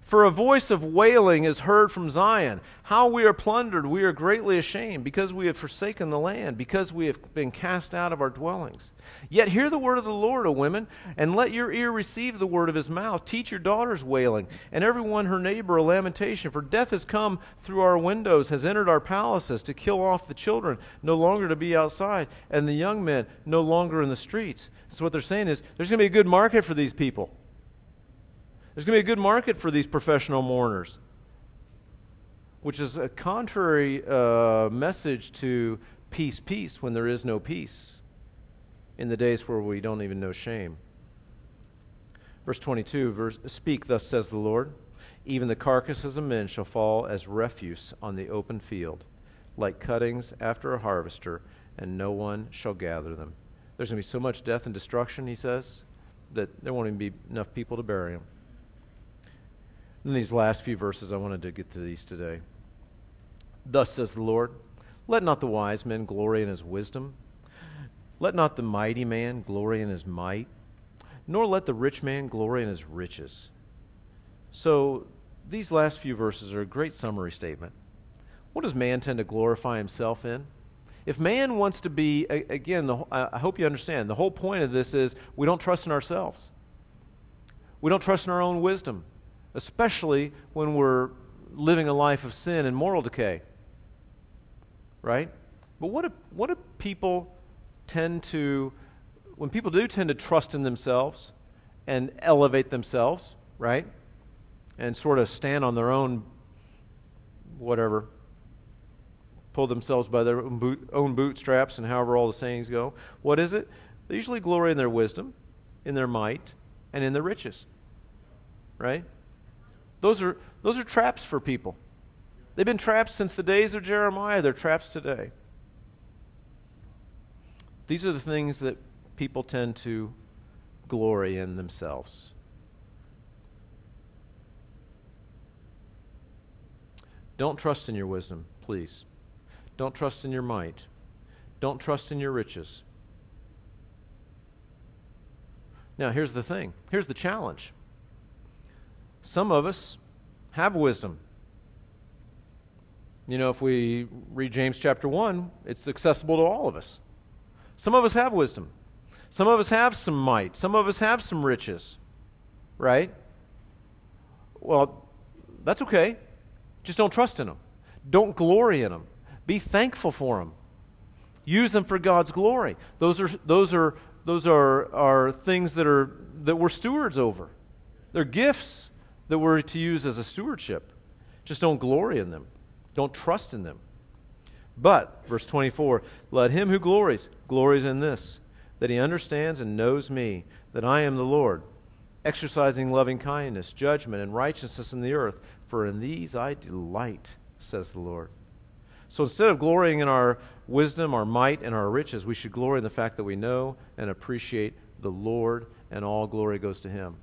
For a voice of wailing is heard from Zion. How we are plundered, we are greatly ashamed, because we have forsaken the land, because we have been cast out of our dwellings. Yet hear the word of the Lord, O women, and let your ear receive the word of his mouth. Teach your daughters wailing, and every one her neighbor a lamentation. For death has come through our windows, has entered our palaces, to kill off the children, no longer to be outside, and the young men no longer in the streets. So what they're saying is there's going to be a good market for these people. There's going to be a good market for these professional mourners, which is a contrary uh, message to peace, peace, when there is no peace in the days where we don't even know shame. Verse 22 verse, Speak, thus says the Lord. Even the carcasses of men shall fall as refuse on the open field, like cuttings after a harvester, and no one shall gather them. There's going to be so much death and destruction, he says, that there won't even be enough people to bury them. In these last few verses, I wanted to get to these today. Thus says the Lord Let not the wise man glory in his wisdom, let not the mighty man glory in his might, nor let the rich man glory in his riches. So, these last few verses are a great summary statement. What does man tend to glorify himself in? If man wants to be, again, the, I hope you understand, the whole point of this is we don't trust in ourselves. We don't trust in our own wisdom especially when we're living a life of sin and moral decay. Right? But what do, what do people tend to, when people do tend to trust in themselves and elevate themselves, right? And sort of stand on their own, whatever, pull themselves by their own, boot, own bootstraps and however all the sayings go. What is it? They usually glory in their wisdom, in their might, and in their riches. Right? Those are, those are traps for people. They've been traps since the days of Jeremiah. They're traps today. These are the things that people tend to glory in themselves. Don't trust in your wisdom, please. Don't trust in your might. Don't trust in your riches. Now, here's the thing here's the challenge. Some of us have wisdom. You know, if we read James chapter 1, it's accessible to all of us. Some of us have wisdom. Some of us have some might. Some of us have some riches. Right? Well, that's okay. Just don't trust in them. Don't glory in them. Be thankful for them. Use them for God's glory. Those are, those are, those are, are things that, are, that we're stewards over. They're gifts that we're to use as a stewardship. Just don't glory in them, don't trust in them. But, verse 24, let him who glories, glories in this, that he understands and knows me, that I am the Lord, exercising loving kindness, judgment, and righteousness in the earth, for in these I delight, says the Lord. So instead of glorying in our wisdom, our might, and our riches, we should glory in the fact that we know and appreciate the Lord, and all glory goes to him.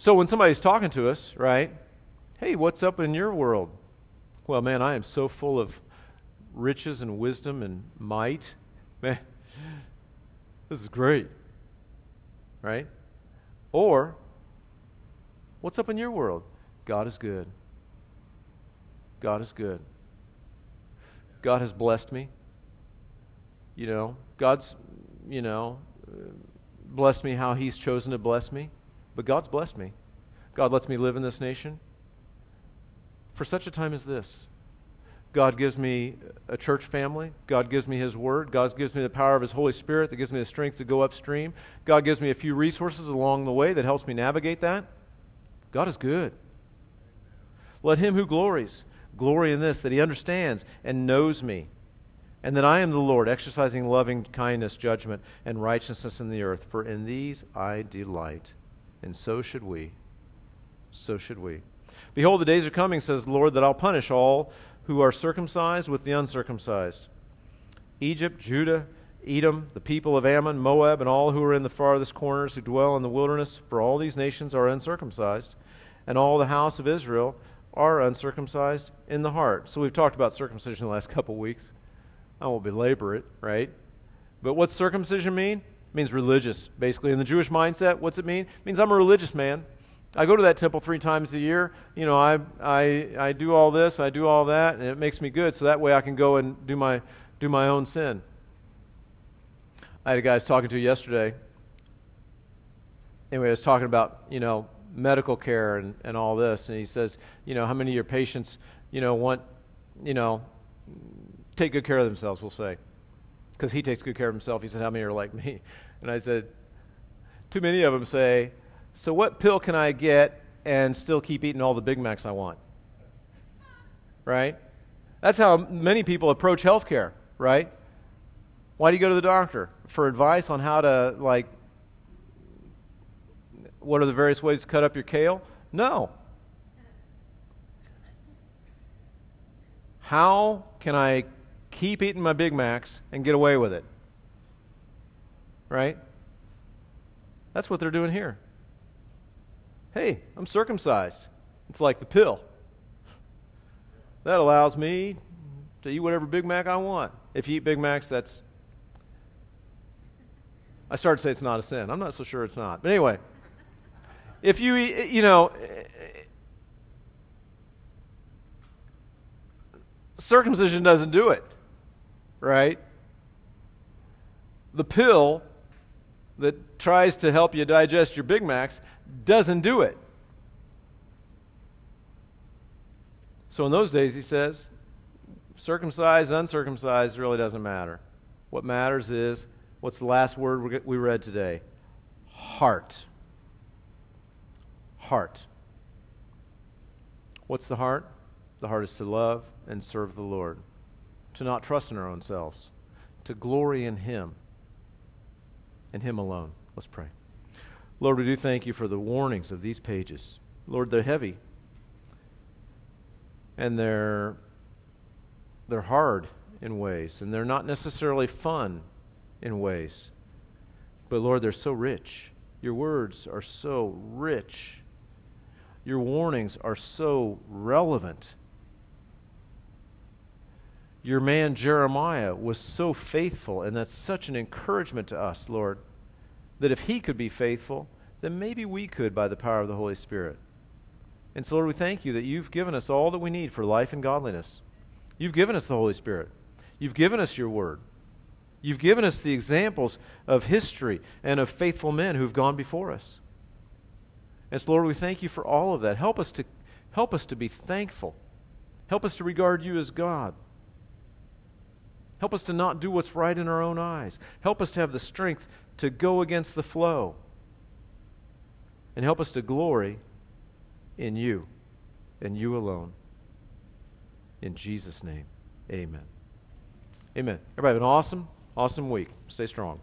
So when somebody's talking to us, right? Hey, what's up in your world? Well, man, I am so full of riches and wisdom and might. [LAUGHS] Man, this is great. Right? Or, what's up in your world? God is good. God is good. God has blessed me. You know, God's, you know, uh, blessed me how He's chosen to bless me. But God's blessed me. God lets me live in this nation for such a time as this. God gives me a church family. God gives me His Word. God gives me the power of His Holy Spirit that gives me the strength to go upstream. God gives me a few resources along the way that helps me navigate that. God is good. Let him who glories glory in this, that he understands and knows me, and that I am the Lord, exercising loving kindness, judgment, and righteousness in the earth. For in these I delight and so should we. So should we. Behold, the days are coming, says the Lord, that I'll punish all who are circumcised with the uncircumcised. Egypt, Judah, Edom, the people of Ammon, Moab, and all who are in the farthest corners who dwell in the wilderness, for all these nations are uncircumcised, and all the house of Israel are uncircumcised in the heart. So we've talked about circumcision the last couple weeks. I won't belabor it, right? But what's circumcision mean? It means religious, basically. In the Jewish mindset, what's it mean? It means I'm a religious man. I go to that temple three times a year. You know, I, I, I do all this, I do all that, and it makes me good, so that way I can go and do my, do my own sin. I had a guy I was talking to yesterday. Anyway, I was talking about, you know, medical care and, and all this, and he says, you know, how many of your patients, you know, want, you know, take good care of themselves, we'll say. Because he takes good care of himself. He said, how many are like me? [LAUGHS] And I said, too many of them say, so what pill can I get and still keep eating all the Big Macs I want? Right? That's how many people approach healthcare, right? Why do you go to the doctor? For advice on how to, like, what are the various ways to cut up your kale? No. How can I keep eating my Big Macs and get away with it? Right? That's what they're doing here. Hey, I'm circumcised. It's like the pill. That allows me to eat whatever Big Mac I want. If you eat Big Macs, that's. I started to say it's not a sin. I'm not so sure it's not. But anyway, if you eat, you know, circumcision doesn't do it, right? The pill that tries to help you digest your Big Macs doesn't do it. So in those days, he says, circumcised, uncircumcised really doesn't matter. What matters is what's the last word we read today? Heart. Heart. What's the heart? The heart is to love and serve the Lord, to not trust in our own selves, to glory in Him and Him alone. Let's pray. Lord, we do thank you for the warnings of these pages. Lord, they're heavy and they're, they're hard in ways, and they're not necessarily fun in ways. But Lord, they're so rich. Your words are so rich. Your warnings are so relevant. Your man Jeremiah was so faithful, and that's such an encouragement to us, Lord that if he could be faithful, then maybe we could by the power of the Holy Spirit. And so, Lord, we thank you that you've given us all that we need for life and godliness. You've given us the Holy Spirit. You've given us your word. You've given us the examples of history and of faithful men who've gone before us. And so, Lord, we thank you for all of that. Help us to, help us to be thankful. Help us to regard you as God. Help us to not do what's right in our own eyes. Help us to have the strength to go against the flow. And help us to glory in you and you alone. In Jesus' name, amen. Amen. Everybody have an awesome, awesome week. Stay strong.